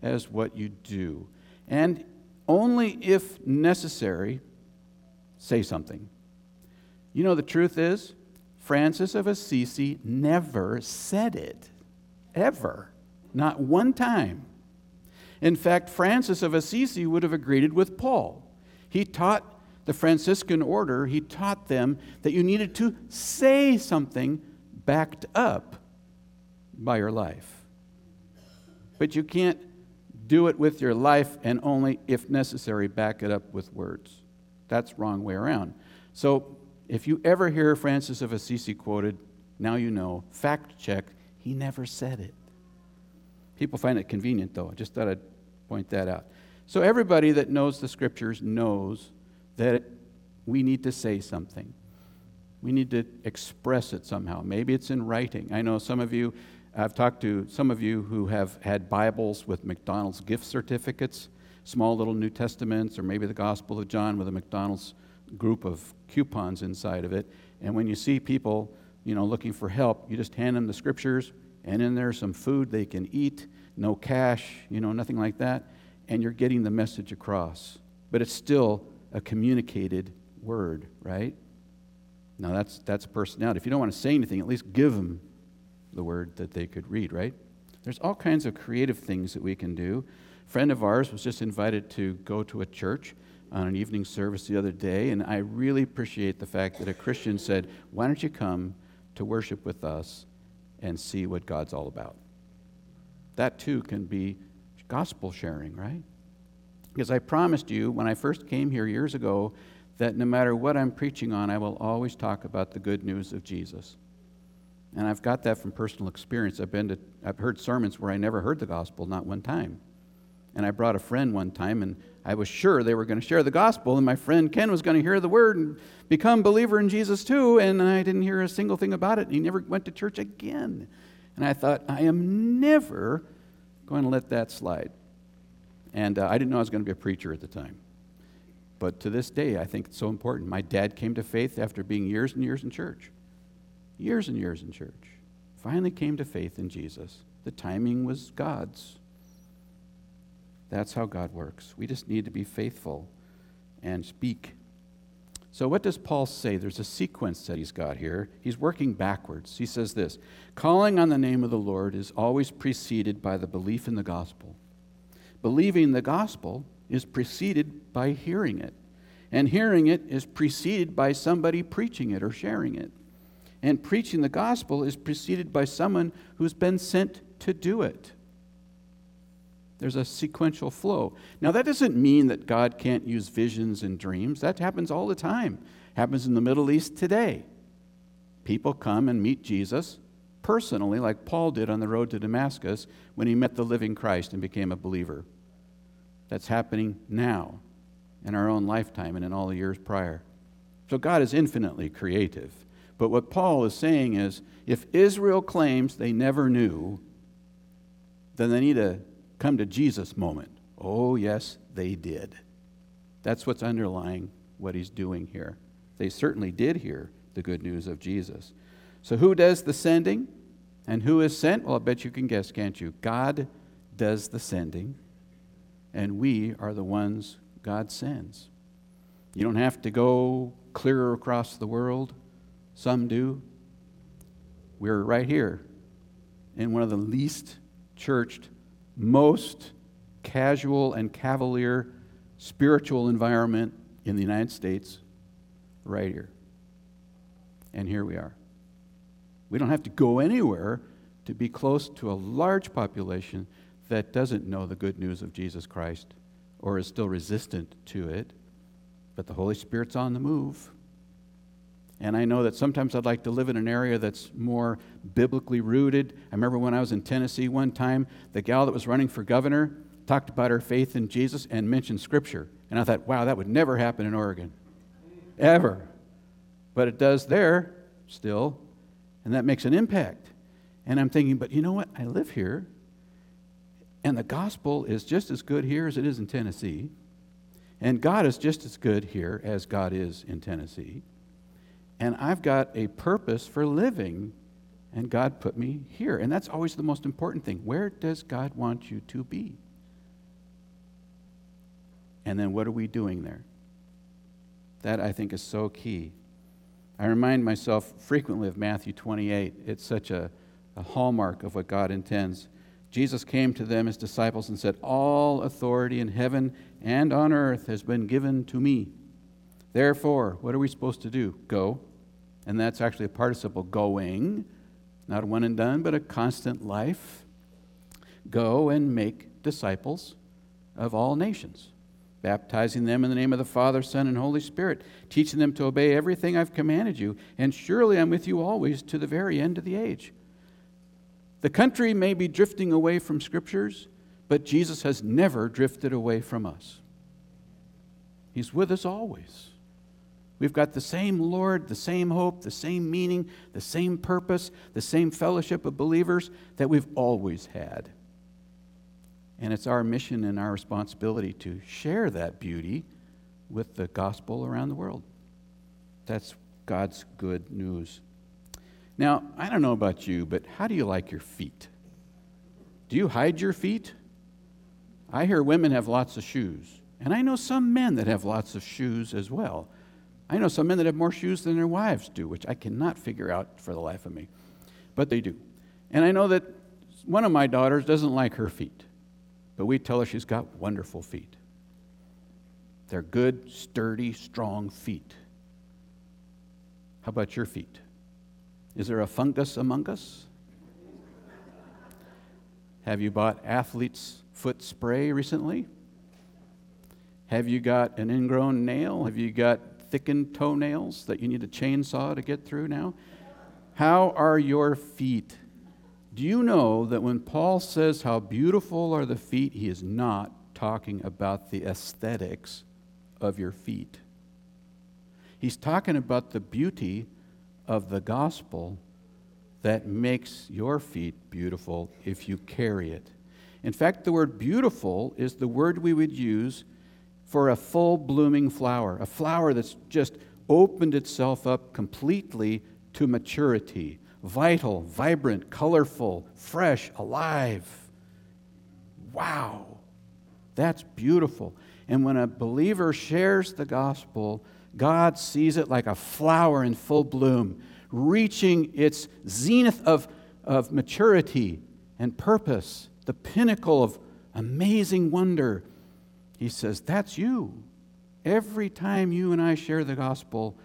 as what you do. And only if necessary, say something. You know, the truth is, Francis of Assisi never said it, ever, not one time. In fact, Francis of Assisi would have agreed with Paul. He taught the Franciscan order, he taught them that you needed to say something backed up by your life. But you can't do it with your life and only, if necessary, back it up with words. That's wrong way around. So if you ever hear Francis of Assisi quoted, now you know, fact check, he never said it. People find it convenient, though. I just thought I'd point that out. So everybody that knows the scriptures knows that we need to say something. We need to express it somehow. Maybe it's in writing. I know some of you, I've talked to some of you who have had Bibles with McDonald's gift certificates, small little New Testaments, or maybe the Gospel of John with a McDonald's group of coupons inside of it. And when you see people, you know, looking for help, you just hand them the scriptures, and in there some food they can eat, no cash, you know, nothing like that, and you're getting the message across. But it's still a communicated word, right? Now that's that's personality. If you don't want to say anything, at least give them the word that they could read, right? There's all kinds of creative things that we can do. A friend of ours was just invited to go to a church on an evening service the other day, and I really appreciate the fact that a Christian said, Why don't you come to worship with us and see what God's all about? That too can be gospel sharing, right? Because I promised you when I first came here years ago that no matter what I'm preaching on, I will always talk about the good news of Jesus. And I've got that from personal experience. I've been to I've heard sermons where I never heard the gospel, not one time. And I brought a friend one time, and I was sure they were going to share the gospel, and my friend Ken was going to hear the word and become believer in Jesus too, and I didn't hear a single thing about it. He never went to church again. And I thought, I am never going to let that slide. And uh, I didn't know I was going to be a preacher at the time. But to this day, I think it's so important. My dad came to faith after being years and years in church. Years and years in church. Finally came to faith in Jesus. The timing was God's. That's how God works. We just need to be faithful and speak. So, what does Paul say? There's a sequence that he's got here. He's working backwards. He says this Calling on the name of the Lord is always preceded by the belief in the gospel. Believing the gospel is preceded by hearing it. And hearing it is preceded by somebody preaching it or sharing it. And preaching the gospel is preceded by someone who's been sent to do it. There's a sequential flow. Now, that doesn't mean that God can't use visions and dreams. That happens all the time. Happens in the Middle East today. People come and meet Jesus personally, like Paul did on the road to Damascus when he met the living Christ and became a believer. That's happening now in our own lifetime and in all the years prior. So God is infinitely creative. But what Paul is saying is if Israel claims they never knew, then they need a come to Jesus moment. Oh, yes, they did. That's what's underlying what he's doing here. They certainly did hear the good news of Jesus. So, who does the sending and who is sent? Well, I bet you can guess, can't you? God does the sending, and we are the ones God sends. You don't have to go clear across the world, some do. We're right here in one of the least churched most casual and cavalier spiritual environment in the United States right here. And here we are. We don't have to go anywhere to be close to a large population that doesn't know the good news of Jesus Christ or is still resistant to it. But the Holy Spirit's on the move. And I know that sometimes I'd like to live in an area that's more biblically rooted. I remember when I was in Tennessee one time, the gal that was running for governor talked about her faith in Jesus and mentioned Scripture. And I thought, wow, that would never happen in Oregon. Ever. But it does there still. And that makes an impact. And I'm thinking, but you know what? I live here. And the gospel is just as good here as it is in Tennessee. And God is just as good here as God is in Tennessee and I've got a purpose for living, and God put me here. And that's always the most important thing. Where does God want you to be? And then what are we doing there? That I think is so key. I remind myself frequently of Matthew 28. It's such a, a hallmark of what God intends. Jesus came to them, his disciples, and said, All authority in heaven and on earth has been given to me. Therefore, what are we supposed to do? Go and that's actually a participle going, not one and done, but a constant life. Go and make disciples of all nations, baptizing them in the name of the Father, Son, and Holy Spirit, teaching them to obey everything I've commanded you, and surely I'm with you always to the very end of the age. The country may be drifting away from scriptures, But Jesus has never drifted away from us. He's with us always. We've got the same Lord, the same hope, the same meaning, the same purpose, the same fellowship of believers that we've always had. And it's our mission and our responsibility to share that beauty with the gospel around the world. That's God's good news. Now, I don't know about you, but how do you like your feet? Do you hide your feet? I hear women have lots of shoes, and I know some men that have lots of shoes as well. I know some men that have more shoes than their wives do, which I cannot figure out for the life of me, but they do. And I know that one of my daughters doesn't like her feet, but we tell her she's got wonderful feet. They're good, sturdy, strong feet. How about your feet? Is there a fungus among us? Have you bought athlete's foot spray recently? Have you got an ingrown nail? Have you got thickened toenails that you need a chainsaw to get through now? How are your feet? Do you know that when Paul says how beautiful are the feet, he is not talking about the aesthetics of your feet? He's talking about the beauty of the gospel that makes your feet beautiful if you carry it. In fact, the word beautiful is the word we would use for a full blooming flower, a flower that's just opened itself up completely to maturity vital, vibrant, colorful, fresh, alive. Wow, that's beautiful. And when a believer shares the gospel, God sees it like a flower in full bloom, reaching its zenith of, of maturity and purpose, the pinnacle of amazing wonder he says, That's you. Every time you and I share the gospel,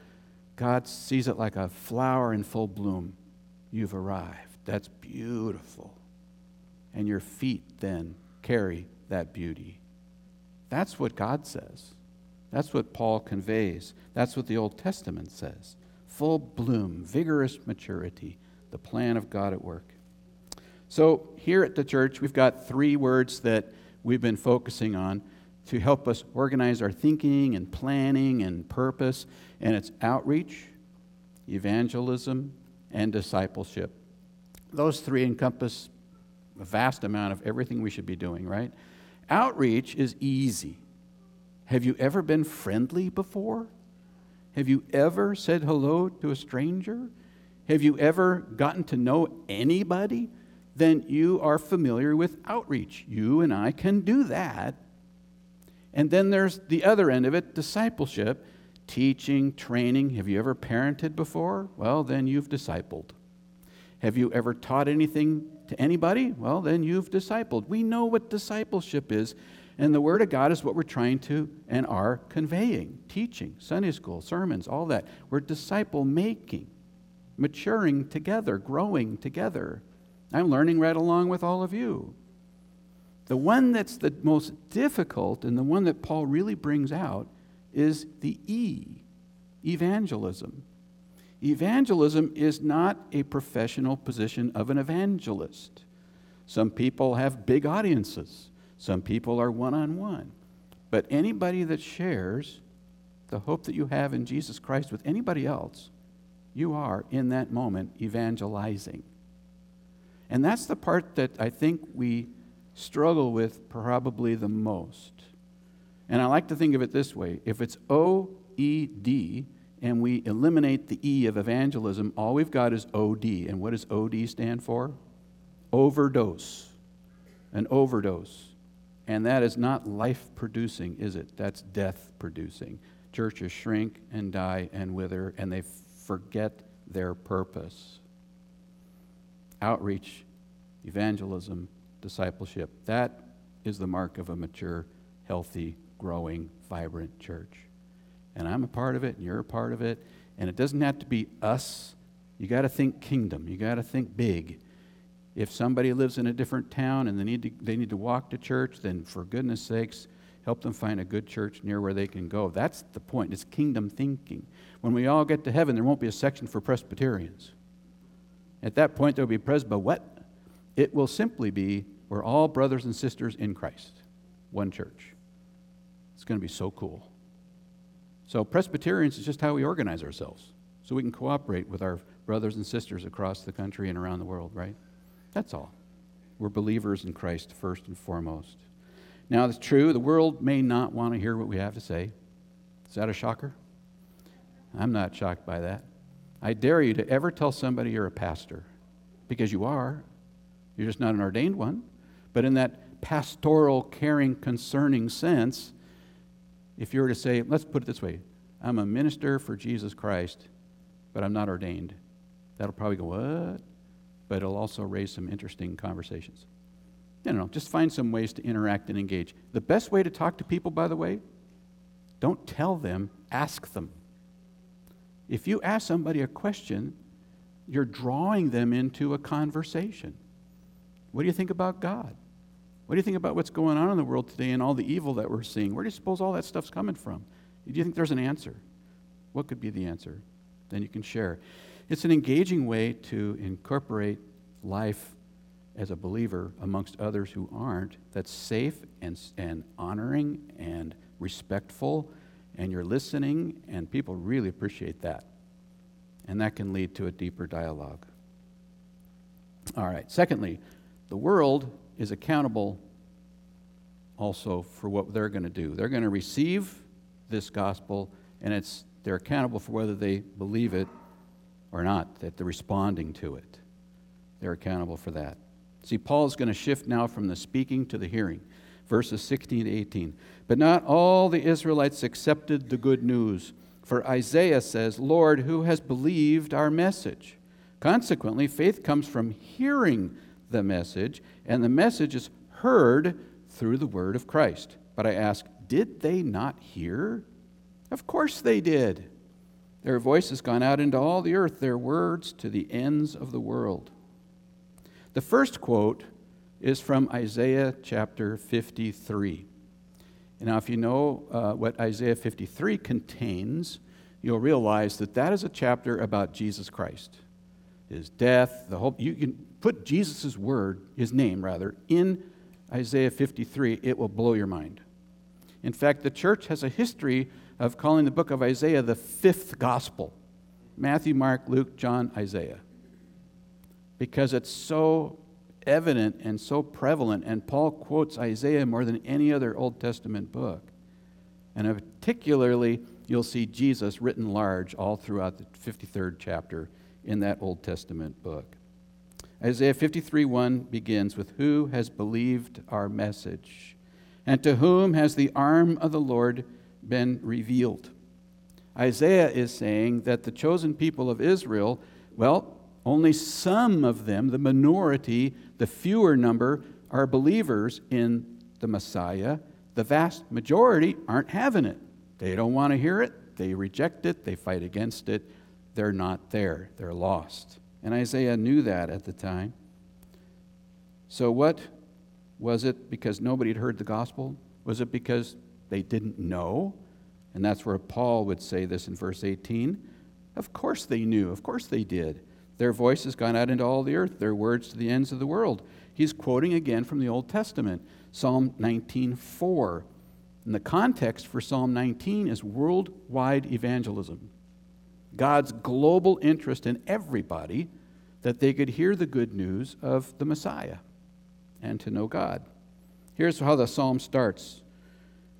God sees it like a flower in full bloom. You've arrived. That's beautiful. And your feet then carry that beauty. That's what God says. That's what Paul conveys. That's what the Old Testament says. Full bloom, vigorous maturity, the plan of God at work. So, here at the church, we've got three words that we've been focusing on to help us organize our thinking and planning and purpose, and it's outreach, evangelism, and discipleship. Those three encompass a vast amount of everything we should be doing, right? Outreach is easy. Have you ever been friendly before? Have you ever said hello to a stranger? Have you ever gotten to know anybody? Then you are familiar with outreach. You and I can do that and then there's the other end of it discipleship, teaching, training. Have you ever parented before? Well, then you've discipled. Have you ever taught anything to anybody? Well, then you've discipled. We know what discipleship is, and the Word of God is what we're trying to and are conveying teaching, Sunday school, sermons, all that. We're disciple making, maturing together, growing together. I'm learning right along with all of you. The one that's the most difficult and the one that Paul really brings out is the E, evangelism. Evangelism is not a professional position of an evangelist. Some people have big audiences, some people are one on one. But anybody that shares the hope that you have in Jesus Christ with anybody else, you are in that moment evangelizing. And that's the part that I think we struggle with probably the most. And I like to think of it this way if it's O E D and we eliminate the E of evangelism, all we've got is OD. And what does OD stand for? Overdose. An overdose. And that is not life producing, is it? That's death producing. Churches shrink and die and wither, and they forget their purpose. Outreach, evangelism, discipleship. That is the mark of a mature, healthy, growing, vibrant church. And I'm a part of it, and you're a part of it. And it doesn't have to be us. You got to think kingdom. You got to think big. If somebody lives in a different town and they need, to, they need to walk to church, then for goodness sakes, help them find a good church near where they can go. That's the point. It's kingdom thinking. When we all get to heaven, there won't be a section for Presbyterians. At that point, there will be Presby what? It will simply be We're all brothers and sisters in Christ, one church. It's going to be so cool. So, Presbyterians is just how we organize ourselves so we can cooperate with our brothers and sisters across the country and around the world, right? That's all. We're believers in Christ first and foremost. Now, it's true, the world may not want to hear what we have to say. Is that a shocker? I'm not shocked by that. I dare you to ever tell somebody you're a pastor, because you are. You're just not an ordained one. But in that pastoral, caring, concerning sense, if you were to say, let's put it this way I'm a minister for Jesus Christ, but I'm not ordained, that'll probably go, what? But it'll also raise some interesting conversations. I don't know, just find some ways to interact and engage. The best way to talk to people, by the way, don't tell them, ask them. If you ask somebody a question, you're drawing them into a conversation. What do you think about God? What do you think about what's going on in the world today and all the evil that we're seeing? Where do you suppose all that stuff's coming from? Do you think there's an answer? What could be the answer? Then you can share. It's an engaging way to incorporate life as a believer amongst others who aren't that's safe and, and honoring and respectful, and you're listening, and people really appreciate that. And that can lead to a deeper dialogue. All right. Secondly, the world is accountable also for what they're going to do. They're going to receive this gospel, and it's, they're accountable for whether they believe it or not, that they're responding to it. They're accountable for that. See, Paul is going to shift now from the speaking to the hearing. Verses 16 to 18. But not all the Israelites accepted the good news. For Isaiah says, Lord, who has believed our message? Consequently, faith comes from hearing the message, and the message is heard through the word of Christ. But I ask, did they not hear? Of course they did. Their voice has gone out into all the earth, their words to the ends of the world. The first quote is from Isaiah chapter 53. Now, if you know uh, what Isaiah 53 contains, you'll realize that that is a chapter about Jesus Christ, his death, the hope. You can put Jesus' word, his name rather, in Isaiah 53, it will blow your mind. In fact, the church has a history of calling the book of Isaiah the fifth gospel Matthew, Mark, Luke, John, Isaiah. Because it's so evident and so prevalent, and Paul quotes Isaiah more than any other Old Testament book. And particularly, you'll see Jesus written large all throughout the 53rd chapter in that Old Testament book. Isaiah 53 1 begins with Who has believed our message? And to whom has the arm of the Lord been revealed? Isaiah is saying that the chosen people of Israel, well, only some of them, the minority, the fewer number, are believers in the Messiah. The vast majority aren't having it. They don't want to hear it. They reject it. They fight against it. They're not there. They're lost. And Isaiah knew that at the time. So, what was it because nobody had heard the gospel? Was it because they didn't know? And that's where Paul would say this in verse 18. Of course they knew. Of course they did. Their voice has gone out into all the earth, their words to the ends of the world. He's quoting again from the Old Testament, Psalm 19:4. And the context for Psalm 19 is worldwide evangelism. God's global interest in everybody that they could hear the good news of the Messiah and to know God. Here's how the psalm starts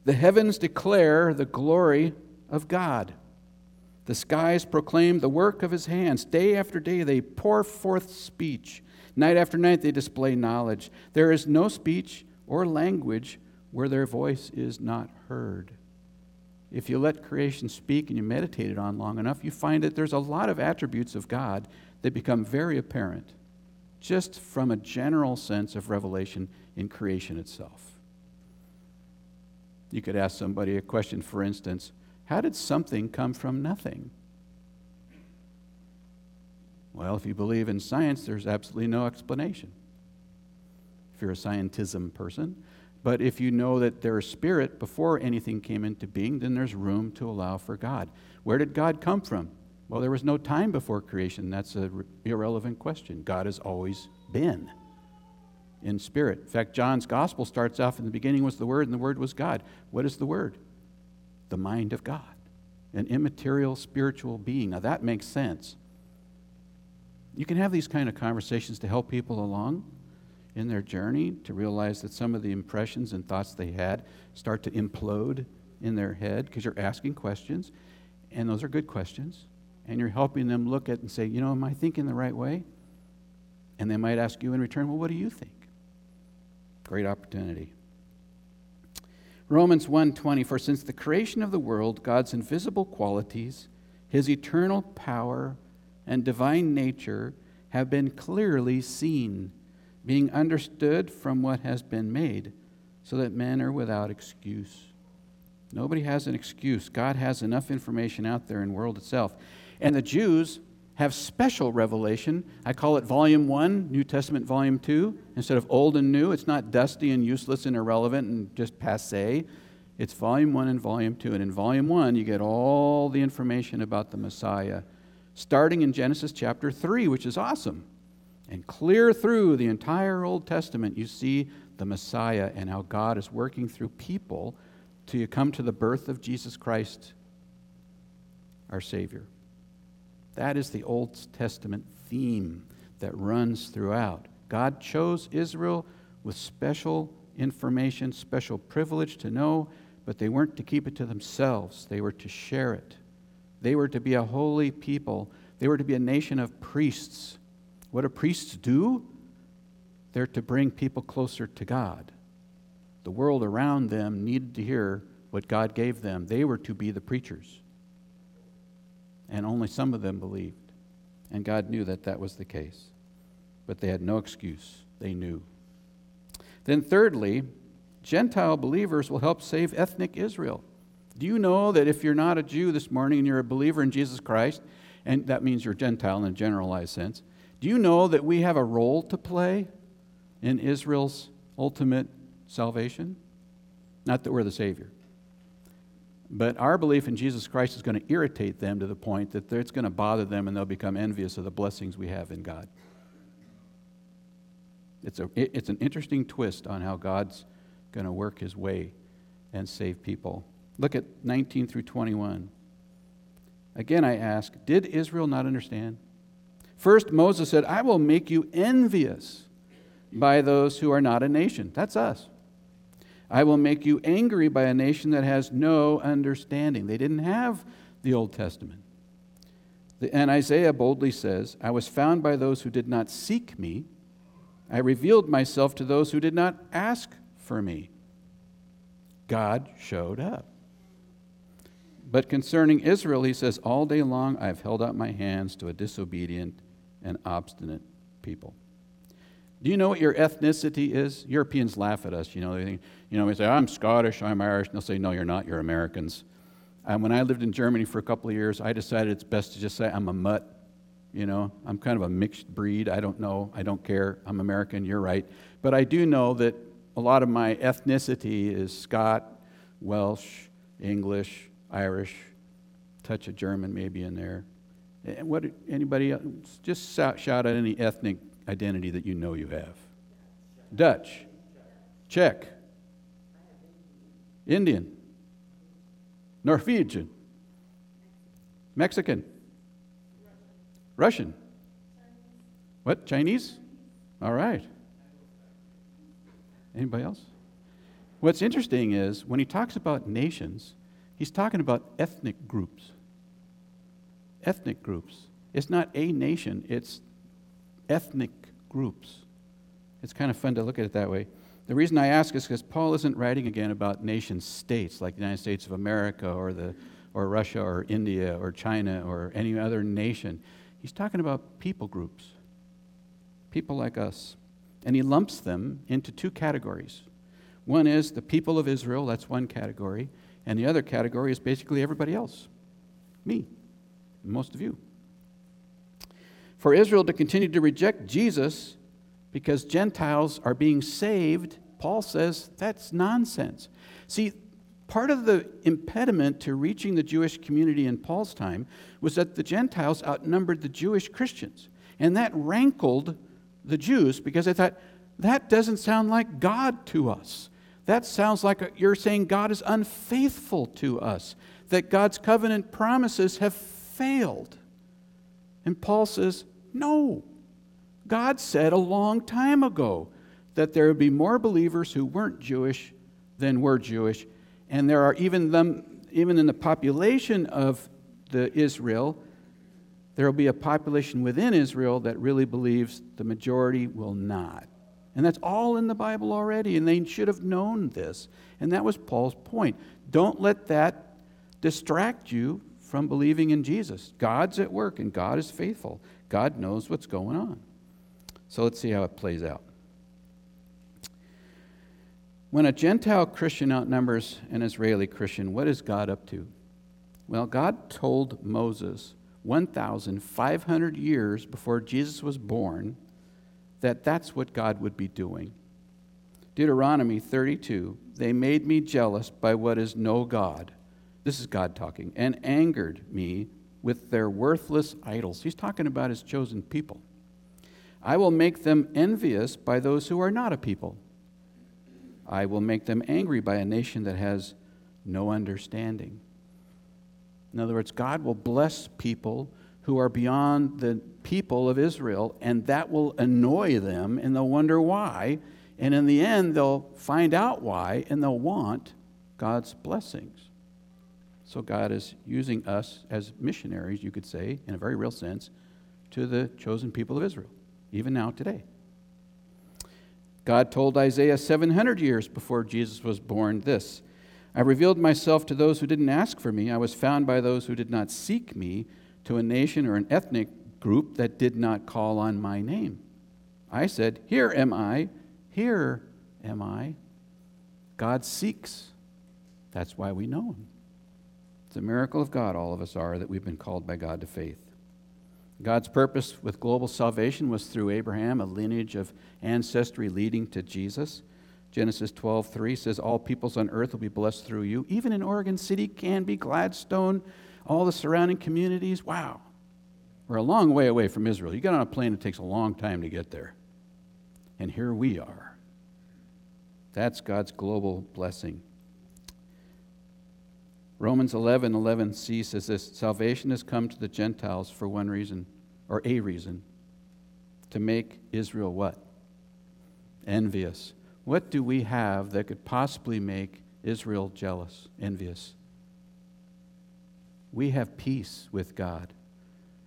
The heavens declare the glory of God. The skies proclaim the work of his hands. Day after day they pour forth speech. Night after night they display knowledge. There is no speech or language where their voice is not heard if you let creation speak and you meditate it on long enough, you find that there's a lot of attributes of God that become very apparent just from a general sense of revelation in creation itself. You could ask somebody a question, for instance how did something come from nothing? Well, if you believe in science, there's absolutely no explanation. If you're a scientism person, but if you know that there's spirit before anything came into being, then there's room to allow for God. Where did God come from? Well, there was no time before creation. That's an irrelevant question. God has always been. in spirit. In fact, John's gospel starts off in the beginning was the Word, and the Word was God. What is the Word? The mind of God, an immaterial spiritual being. Now that makes sense. You can have these kind of conversations to help people along in their journey to realize that some of the impressions and thoughts they had start to implode in their head because you're asking questions, and those are good questions. And you're helping them look at and say, you know, am I thinking the right way? And they might ask you in return, well, what do you think? Great opportunity. Romans 1:20 For since the creation of the world God's invisible qualities his eternal power and divine nature have been clearly seen being understood from what has been made so that men are without excuse. Nobody has an excuse. God has enough information out there in the world itself. And the Jews have special revelation. I call it volume one, New Testament volume two. Instead of old and new, it's not dusty and useless and irrelevant and just passe. It's volume one and volume two. And in volume one, you get all the information about the Messiah, starting in Genesis chapter three, which is awesome. And clear through the entire Old Testament, you see the Messiah and how God is working through people till you come to the birth of Jesus Christ, our Savior. That is the Old Testament theme that runs throughout. God chose Israel with special information, special privilege to know, but they weren't to keep it to themselves. They were to share it. They were to be a holy people. They were to be a nation of priests. What do priests do? They're to bring people closer to God. The world around them needed to hear what God gave them. They were to be the preachers and only some of them believed. And God knew that that was the case. But they had no excuse. They knew. Then, thirdly, Gentile believers will help save ethnic Israel. Do you know that if you're not a Jew this morning and you're a believer in Jesus Christ, and that means you're Gentile in a generalized sense, do you know that we have a role to play in Israel's ultimate salvation? Not that we're the Savior. But our belief in Jesus Christ is going to irritate them to the point that it's going to bother them and they'll become envious of the blessings we have in God. It's, a, it's an interesting twist on how God's going to work his way and save people. Look at 19 through 21. Again, I ask, did Israel not understand? First, Moses said, I will make you envious by those who are not a nation. That's us. I will make you angry by a nation that has no understanding. They didn't have the Old Testament. And Isaiah boldly says, I was found by those who did not seek me. I revealed myself to those who did not ask for me. God showed up. But concerning Israel, he says, All day long I have held out my hands to a disobedient and obstinate people. Do you know what your ethnicity is? Europeans laugh at us. You know, they think, you know, we say, I'm Scottish, I'm Irish. And they'll say, no, you're not, you're Americans. And when I lived in Germany for a couple of years, I decided it's best to just say, I'm a mutt. You know, I'm kind of a mixed breed. I don't know. I don't care. I'm American. You're right. But I do know that a lot of my ethnicity is Scot, Welsh, English, Irish, touch of German maybe in there. And what anybody else, just shout, shout out any ethnic identity that you know you have. Dutch, Czech, Indian, Norwegian, Mexican, Russian. What? Chinese? All right. Anybody else? What's interesting is when he talks about nations, he's talking about ethnic groups. Ethnic groups. It's not a nation, it's ethnic groups. It's kind of fun to look at it that way. The reason I ask is because Paul isn't writing again about nation states like the United States of America or, the, or Russia or India or China or any other nation. He's talking about people groups, people like us. And he lumps them into two categories. One is the people of Israel, that's one category. And the other category is basically everybody else me, most of you for Israel to continue to reject Jesus because Gentiles are being saved, Paul says that's nonsense. See, part of the impediment to reaching the Jewish community in Paul's time was that the Gentiles outnumbered the Jewish Christians. And that rankled the Jews because they thought, that doesn't sound like God to us. That sounds like you're saying God is unfaithful to us, that God's covenant promises have failed. And Paul says, no. God said a long time ago that there would be more believers who weren't Jewish than were Jewish. And there are even them, even in the population of the Israel, there will be a population within Israel that really believes the majority will not. And that's all in the Bible already, and they should have known this. And that was Paul's point. Don't let that distract you from believing in Jesus. God's at work, and God is faithful. God knows what's going on. So let's see how it plays out. When a Gentile Christian outnumbers an Israeli Christian, what is God up to? Well, God told Moses 1,500 years before Jesus was born that that's what God would be doing. Deuteronomy 32 They made me jealous by what is no God. This is God talking, and angered me with their worthless idols. He's talking about his chosen people. I will make them envious by those who are not a people. I will make them angry by a nation that has no understanding. In other words, God will bless people who are beyond the people of Israel, and that will annoy them, and they'll wonder why. And in the end, they'll find out why, and they'll want God's blessings. So God is using us as missionaries, you could say, in a very real sense, to the chosen people of Israel, even now today. God told Isaiah 700 years before Jesus was born this I revealed myself to those who didn't ask for me. I was found by those who did not seek me to a nation or an ethnic group that did not call on my name. I said, Here am I, here am I. God seeks. That's why we know him. It's a miracle of God, all of us are, that we've been called by God to faith. God's purpose with global salvation was through Abraham, a lineage of ancestry leading to Jesus. Genesis 12:3 says all peoples on earth will be blessed through you. Even in Oregon City, Canby, Gladstone, all the surrounding communities. Wow. We're a long way away from Israel. You get on a plane, it takes a long time to get there. And here we are. That's God's global blessing. Romans 11 11c says this Salvation has come to the Gentiles for one reason, or a reason, to make Israel what? Envious. What do we have that could possibly make Israel jealous, envious? we have peace with God.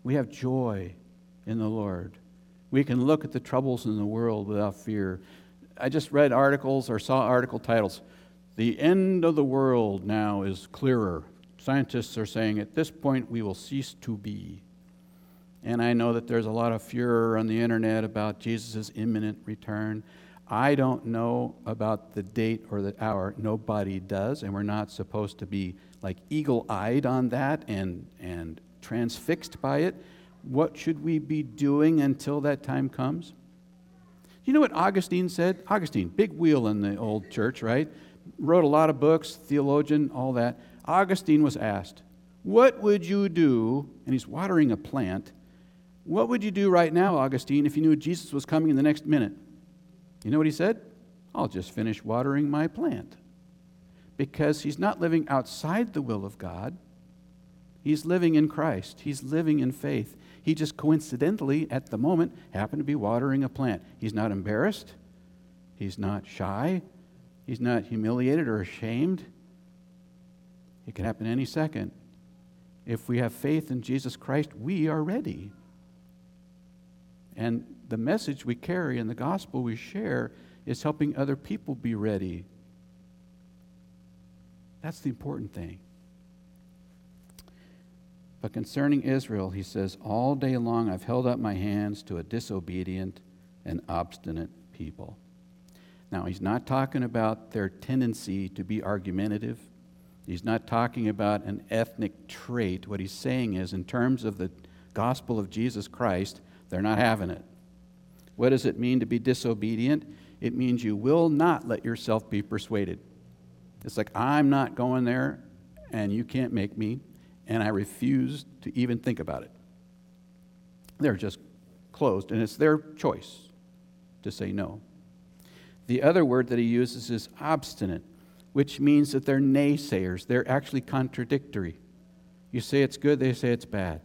We have joy in the Lord. We can look at the troubles in the world without fear. I just read articles or saw article titles. The end of the world now is clearer. Scientists are saying at this point we will cease to be. And I know that there's a lot of furor on the internet about Jesus' imminent return. I don't know about the date or the hour. Nobody does, and we're not supposed to be like eagle eyed on that and, and transfixed by it. What should we be doing until that time comes? You know what Augustine said? Augustine, big wheel in the old church, right? Wrote a lot of books, theologian, all that. Augustine was asked, What would you do? And he's watering a plant. What would you do right now, Augustine, if you knew Jesus was coming in the next minute? You know what he said? I'll just finish watering my plant because he's not living outside the will of God. He's living in Christ. He's living in faith. He just coincidentally, at the moment, happened to be watering a plant. He's not embarrassed. He's not shy. He's not humiliated or ashamed. It can happen any second. If we have faith in Jesus Christ, we are ready. And the message we carry and the gospel we share is helping other people be ready that's the important thing. But concerning Israel, he says, All day long I've held up my hands to a disobedient and obstinate people. Now, he's not talking about their tendency to be argumentative. He's not talking about an ethnic trait. What he's saying is, in terms of the gospel of Jesus Christ, they're not having it. What does it mean to be disobedient? It means you will not let yourself be persuaded. It's like, I'm not going there, and you can't make me, and I refuse to even think about it. They're just closed, and it's their choice to say no. The other word that he uses is obstinate, which means that they're naysayers. They're actually contradictory. You say it's good, they say it's bad.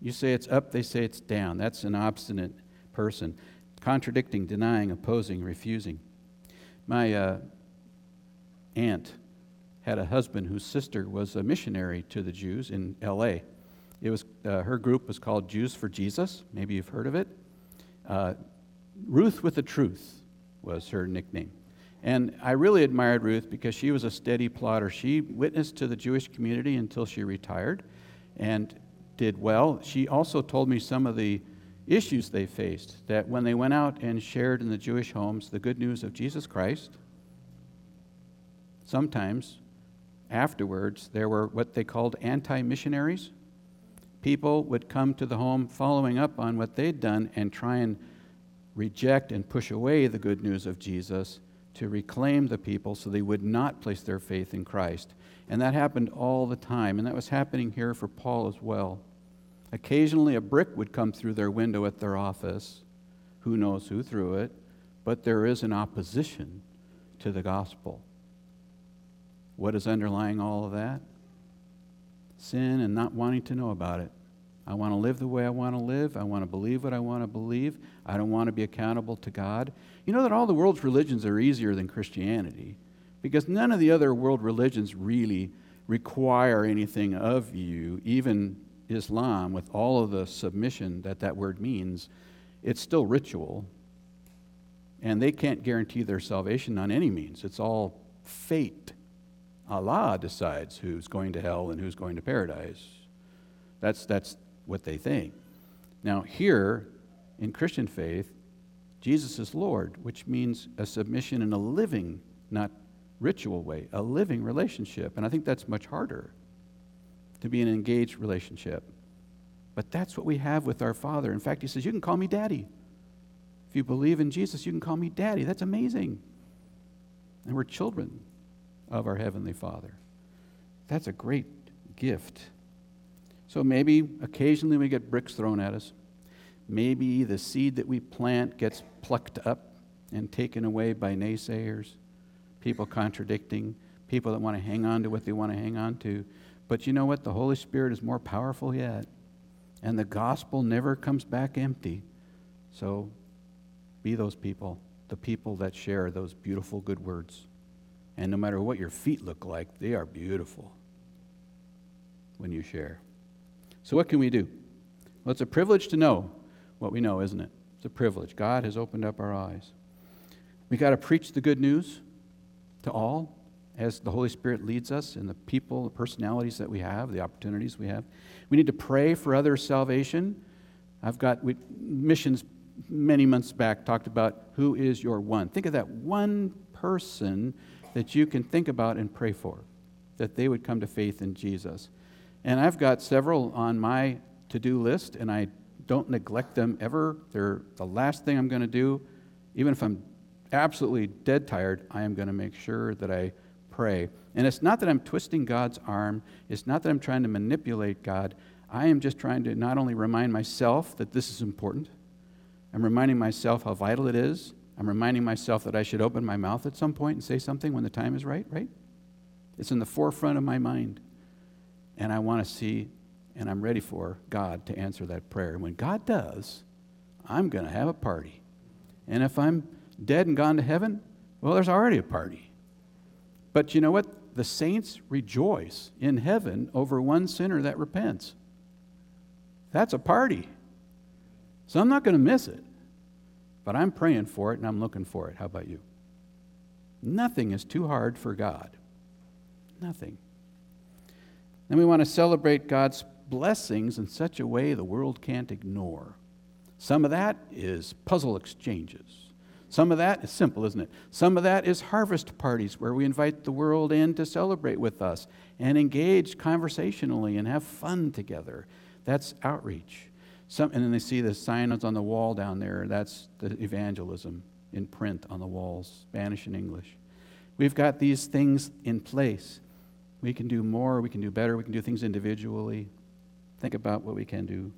You say it's up, they say it's down. That's an obstinate person. Contradicting, denying, opposing, refusing. My uh, aunt had a husband whose sister was a missionary to the Jews in L.A. It was uh, her group was called Jews for Jesus. Maybe you've heard of it. Uh, Ruth with the Truth was her nickname. And I really admired Ruth because she was a steady plotter. She witnessed to the Jewish community until she retired and did well. She also told me some of the issues they faced that when they went out and shared in the Jewish homes the good news of Jesus Christ, sometimes afterwards there were what they called anti missionaries. People would come to the home following up on what they'd done and try and reject and push away the good news of Jesus to reclaim the people so they would not place their faith in Christ. And that happened all the time. And that was happening here for Paul as well. Occasionally, a brick would come through their window at their office. Who knows who threw it? But there is an opposition to the gospel. What is underlying all of that? Sin and not wanting to know about it. I want to live the way I want to live. I want to believe what I want to believe. I don't want to be accountable to God. You know that all the world's religions are easier than Christianity because none of the other world religions really require anything of you, even Islam, with all of the submission that that word means. It's still ritual. And they can't guarantee their salvation on any means. It's all fate. Allah decides who's going to hell and who's going to paradise. That's, that's what they think. Now, here in Christian faith, Jesus is Lord, which means a submission in a living, not ritual way, a living relationship. And I think that's much harder to be an engaged relationship. But that's what we have with our Father. In fact, He says, You can call me Daddy. If you believe in Jesus, you can call me Daddy. That's amazing. And we're children of our Heavenly Father. That's a great gift. So maybe occasionally we get bricks thrown at us. Maybe the seed that we plant gets plucked up and taken away by naysayers, people contradicting, people that want to hang on to what they want to hang on to. But you know what? The Holy Spirit is more powerful yet. And the gospel never comes back empty. So be those people, the people that share those beautiful good words. And no matter what your feet look like, they are beautiful when you share. So, what can we do? Well, it's a privilege to know what we know, isn't it? It's a privilege. God has opened up our eyes. We got to preach the good news to all as the Holy Spirit leads us and the people, the personalities that we have, the opportunities we have. We need to pray for other salvation. I've got we, missions many months back talked about who is your one. Think of that one person that you can think about and pray for, that they would come to faith in Jesus. And I've got several on my to do list, and I don't neglect them ever. They're the last thing I'm going to do. Even if I'm absolutely dead tired, I am going to make sure that I pray. And it's not that I'm twisting God's arm, it's not that I'm trying to manipulate God. I am just trying to not only remind myself that this is important, I'm reminding myself how vital it is. I'm reminding myself that I should open my mouth at some point and say something when the time is right, right? It's in the forefront of my mind. And I want to see and I'm ready for God to answer that prayer. And when God does, I'm going to have a party. And if I'm dead and gone to heaven, well, there's already a party. But you know what? The saints rejoice in heaven over one sinner that repents. That's a party. So I'm not going to miss it. But I'm praying for it and I'm looking for it. How about you? Nothing is too hard for God. Nothing. Then we want to celebrate God's blessings in such a way the world can't ignore. Some of that is puzzle exchanges. Some of that is simple, isn't it? Some of that is harvest parties where we invite the world in to celebrate with us and engage conversationally and have fun together. That's outreach. Some, and then they see the signs on the wall down there. That's the evangelism in print on the walls, Spanish and English. We've got these things in place. We can do more, we can do better, we can do things individually. Think about what we can do.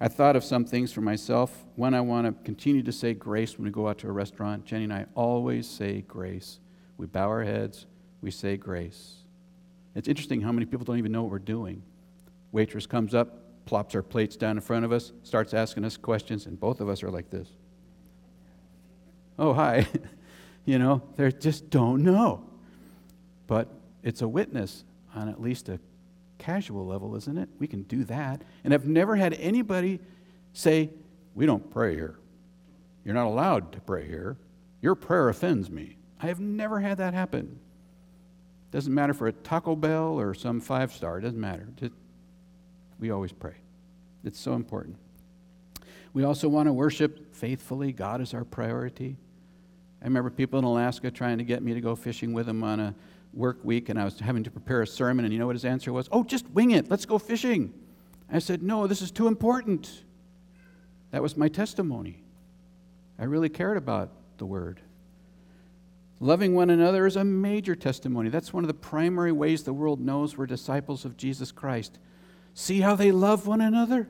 I thought of some things for myself. One, I want to continue to say grace when we go out to a restaurant. Jenny and I always say grace. We bow our heads, we say grace. It's interesting how many people don't even know what we're doing. Waitress comes up, plops our plates down in front of us, starts asking us questions, and both of us are like this. Oh, hi. you know, they just don't know. But it's a witness on at least a casual level, isn't it? We can do that. And I've never had anybody say, We don't pray here. You're not allowed to pray here. Your prayer offends me. I have never had that happen. Doesn't matter for a Taco Bell or some five star, it doesn't matter. Just, we always pray. It's so important. We also want to worship faithfully. God is our priority. I remember people in Alaska trying to get me to go fishing with them on a work week, and I was having to prepare a sermon, and you know what his answer was? Oh, just wing it. Let's go fishing. I said, No, this is too important. That was my testimony. I really cared about the word. Loving one another is a major testimony. That's one of the primary ways the world knows we're disciples of Jesus Christ. See how they love one another?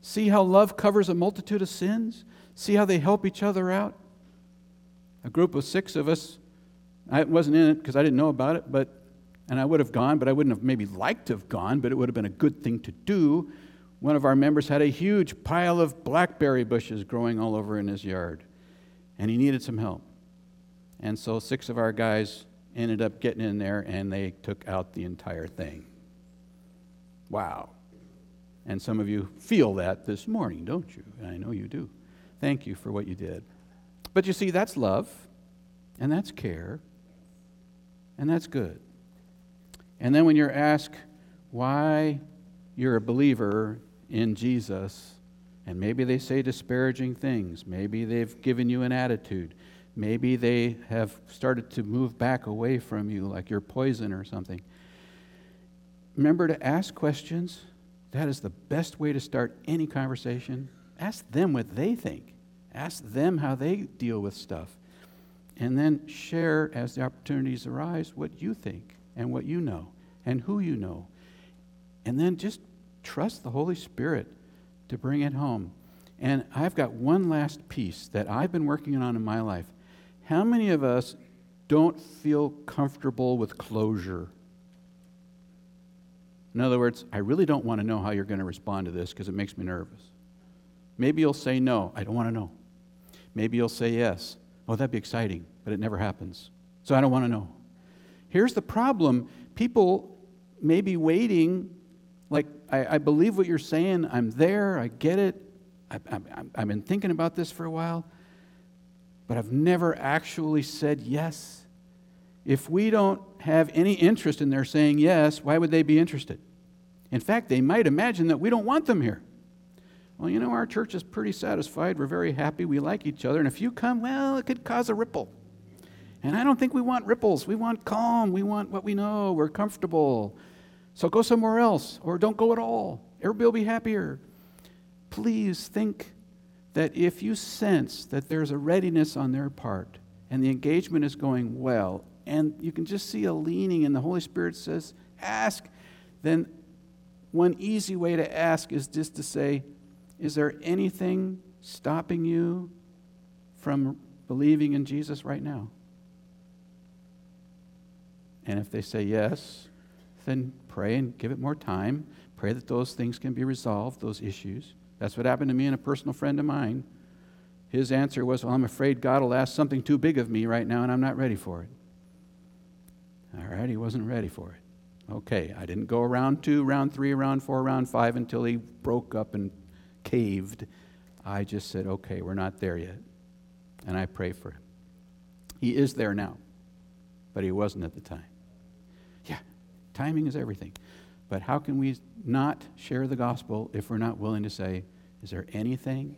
See how love covers a multitude of sins? See how they help each other out? A group of six of us, I wasn't in it because I didn't know about it, but and I would have gone, but I wouldn't have maybe liked to have gone, but it would have been a good thing to do. One of our members had a huge pile of blackberry bushes growing all over in his yard, and he needed some help. And so six of our guys ended up getting in there and they took out the entire thing. Wow. And some of you feel that this morning, don't you? I know you do. Thank you for what you did. But you see, that's love, and that's care, and that's good. And then when you're asked why you're a believer in Jesus, and maybe they say disparaging things, maybe they've given you an attitude, maybe they have started to move back away from you like you're poison or something. Remember to ask questions. That is the best way to start any conversation. Ask them what they think. Ask them how they deal with stuff. And then share as the opportunities arise what you think and what you know and who you know. And then just trust the Holy Spirit to bring it home. And I've got one last piece that I've been working on in my life. How many of us don't feel comfortable with closure? In other words, I really don't want to know how you're going to respond to this because it makes me nervous. Maybe you'll say no. I don't want to know. Maybe you'll say yes. Oh, that'd be exciting, but it never happens. So I don't want to know. Here's the problem people may be waiting, like, I, I believe what you're saying. I'm there. I get it. I, I, I've been thinking about this for a while, but I've never actually said yes. If we don't have any interest in their saying yes, why would they be interested? In fact, they might imagine that we don't want them here. Well, you know, our church is pretty satisfied. We're very happy. We like each other. And if you come, well, it could cause a ripple. And I don't think we want ripples. We want calm. We want what we know. We're comfortable. So go somewhere else or don't go at all. Everybody will be happier. Please think that if you sense that there's a readiness on their part and the engagement is going well, and you can just see a leaning, and the Holy Spirit says, ask, then one easy way to ask is just to say, is there anything stopping you from believing in Jesus right now? And if they say yes, then pray and give it more time. Pray that those things can be resolved, those issues. That's what happened to me and a personal friend of mine. His answer was, Well, I'm afraid God will ask something too big of me right now, and I'm not ready for it. All right, he wasn't ready for it. Okay, I didn't go around two, round three, round four, round five until he broke up and caved, I just said, okay, we're not there yet. And I pray for him. He is there now, but he wasn't at the time. Timing is everything. But how can we not share the gospel if we're not willing to say, is there anything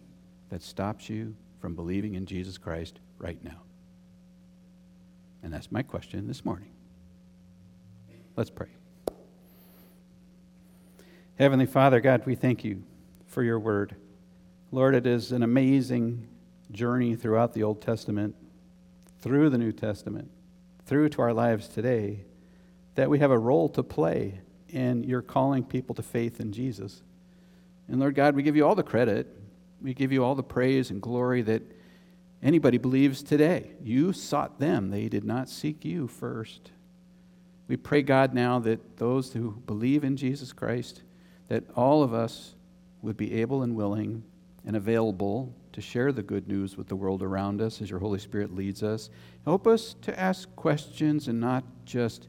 that stops you from believing in Jesus Christ right now? And that's my question this morning. Let's pray. Heavenly Father, God, we thank you for your word. Lord, it is an amazing journey throughout the Old Testament, through the New Testament, through to our lives today, that we have a role to play in your calling people to faith in Jesus. And Lord God, we give you all the credit. We give you all the praise and glory that anybody believes today. You sought them, they did not seek you first. We pray, God, now that those who believe in Jesus Christ, that all of us would be able and willing and available to share the good news with the world around us as your Holy Spirit leads us. Help us to ask questions and not just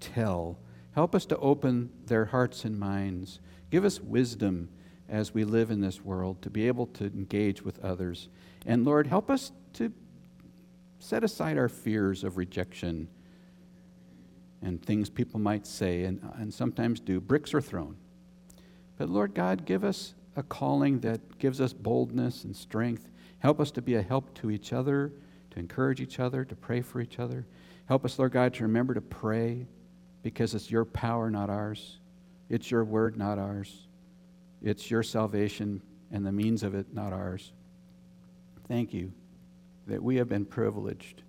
tell. Help us to open their hearts and minds. Give us wisdom as we live in this world to be able to engage with others. And Lord, help us to set aside our fears of rejection and things people might say and, and sometimes do. Bricks are thrown. But Lord God, give us a calling that gives us boldness and strength. Help us to be a help to each other, to encourage each other, to pray for each other. Help us, Lord God, to remember to pray because it's your power, not ours. It's your word, not ours. It's your salvation and the means of it, not ours. Thank you that we have been privileged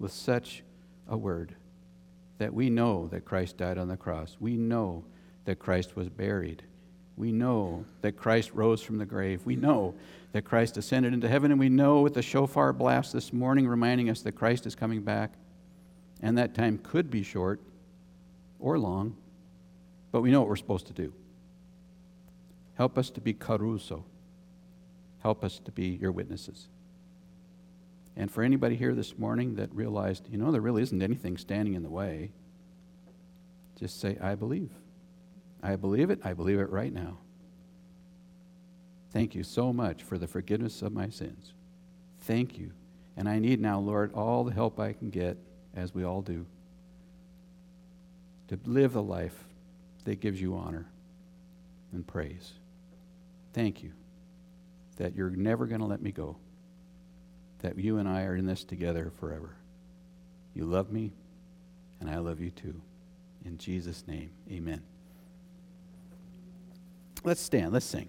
with such a word that we know that Christ died on the cross. We know that Christ was buried we know that Christ rose from the grave. We know that Christ ascended into heaven, and we know with the shofar blast this morning reminding us that Christ is coming back. And that time could be short or long, but we know what we're supposed to do. Help us to be kerusso. Help us to be your witnesses. And for anybody here this morning that realized, you know, there really isn't anything standing in the way, just say, I believe. I believe it. I believe it right now. Thank you so much for the forgiveness of my sins. Thank you. And I need now, Lord, all the help I can get, as we all do, to live the life that gives you honor and praise. Thank you that you're never going to let me go, that you and I are in this together forever. You love me, and I love you too. In Jesus' name, amen. Let's stand, let's sing.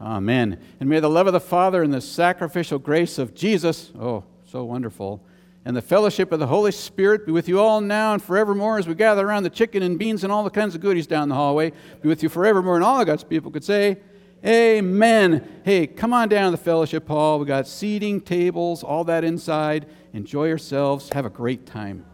Amen. And may the love of the Father and the sacrificial grace of Jesus, oh, so wonderful, and the fellowship of the Holy Spirit be with you all now and forevermore as we gather around the chicken and beans and all the kinds of goodies down the hallway. Be with you forevermore. And all of God's people could say, Amen. Hey, come on down to the fellowship hall. We got seating, tables, all that inside. Enjoy yourselves. Have a great time.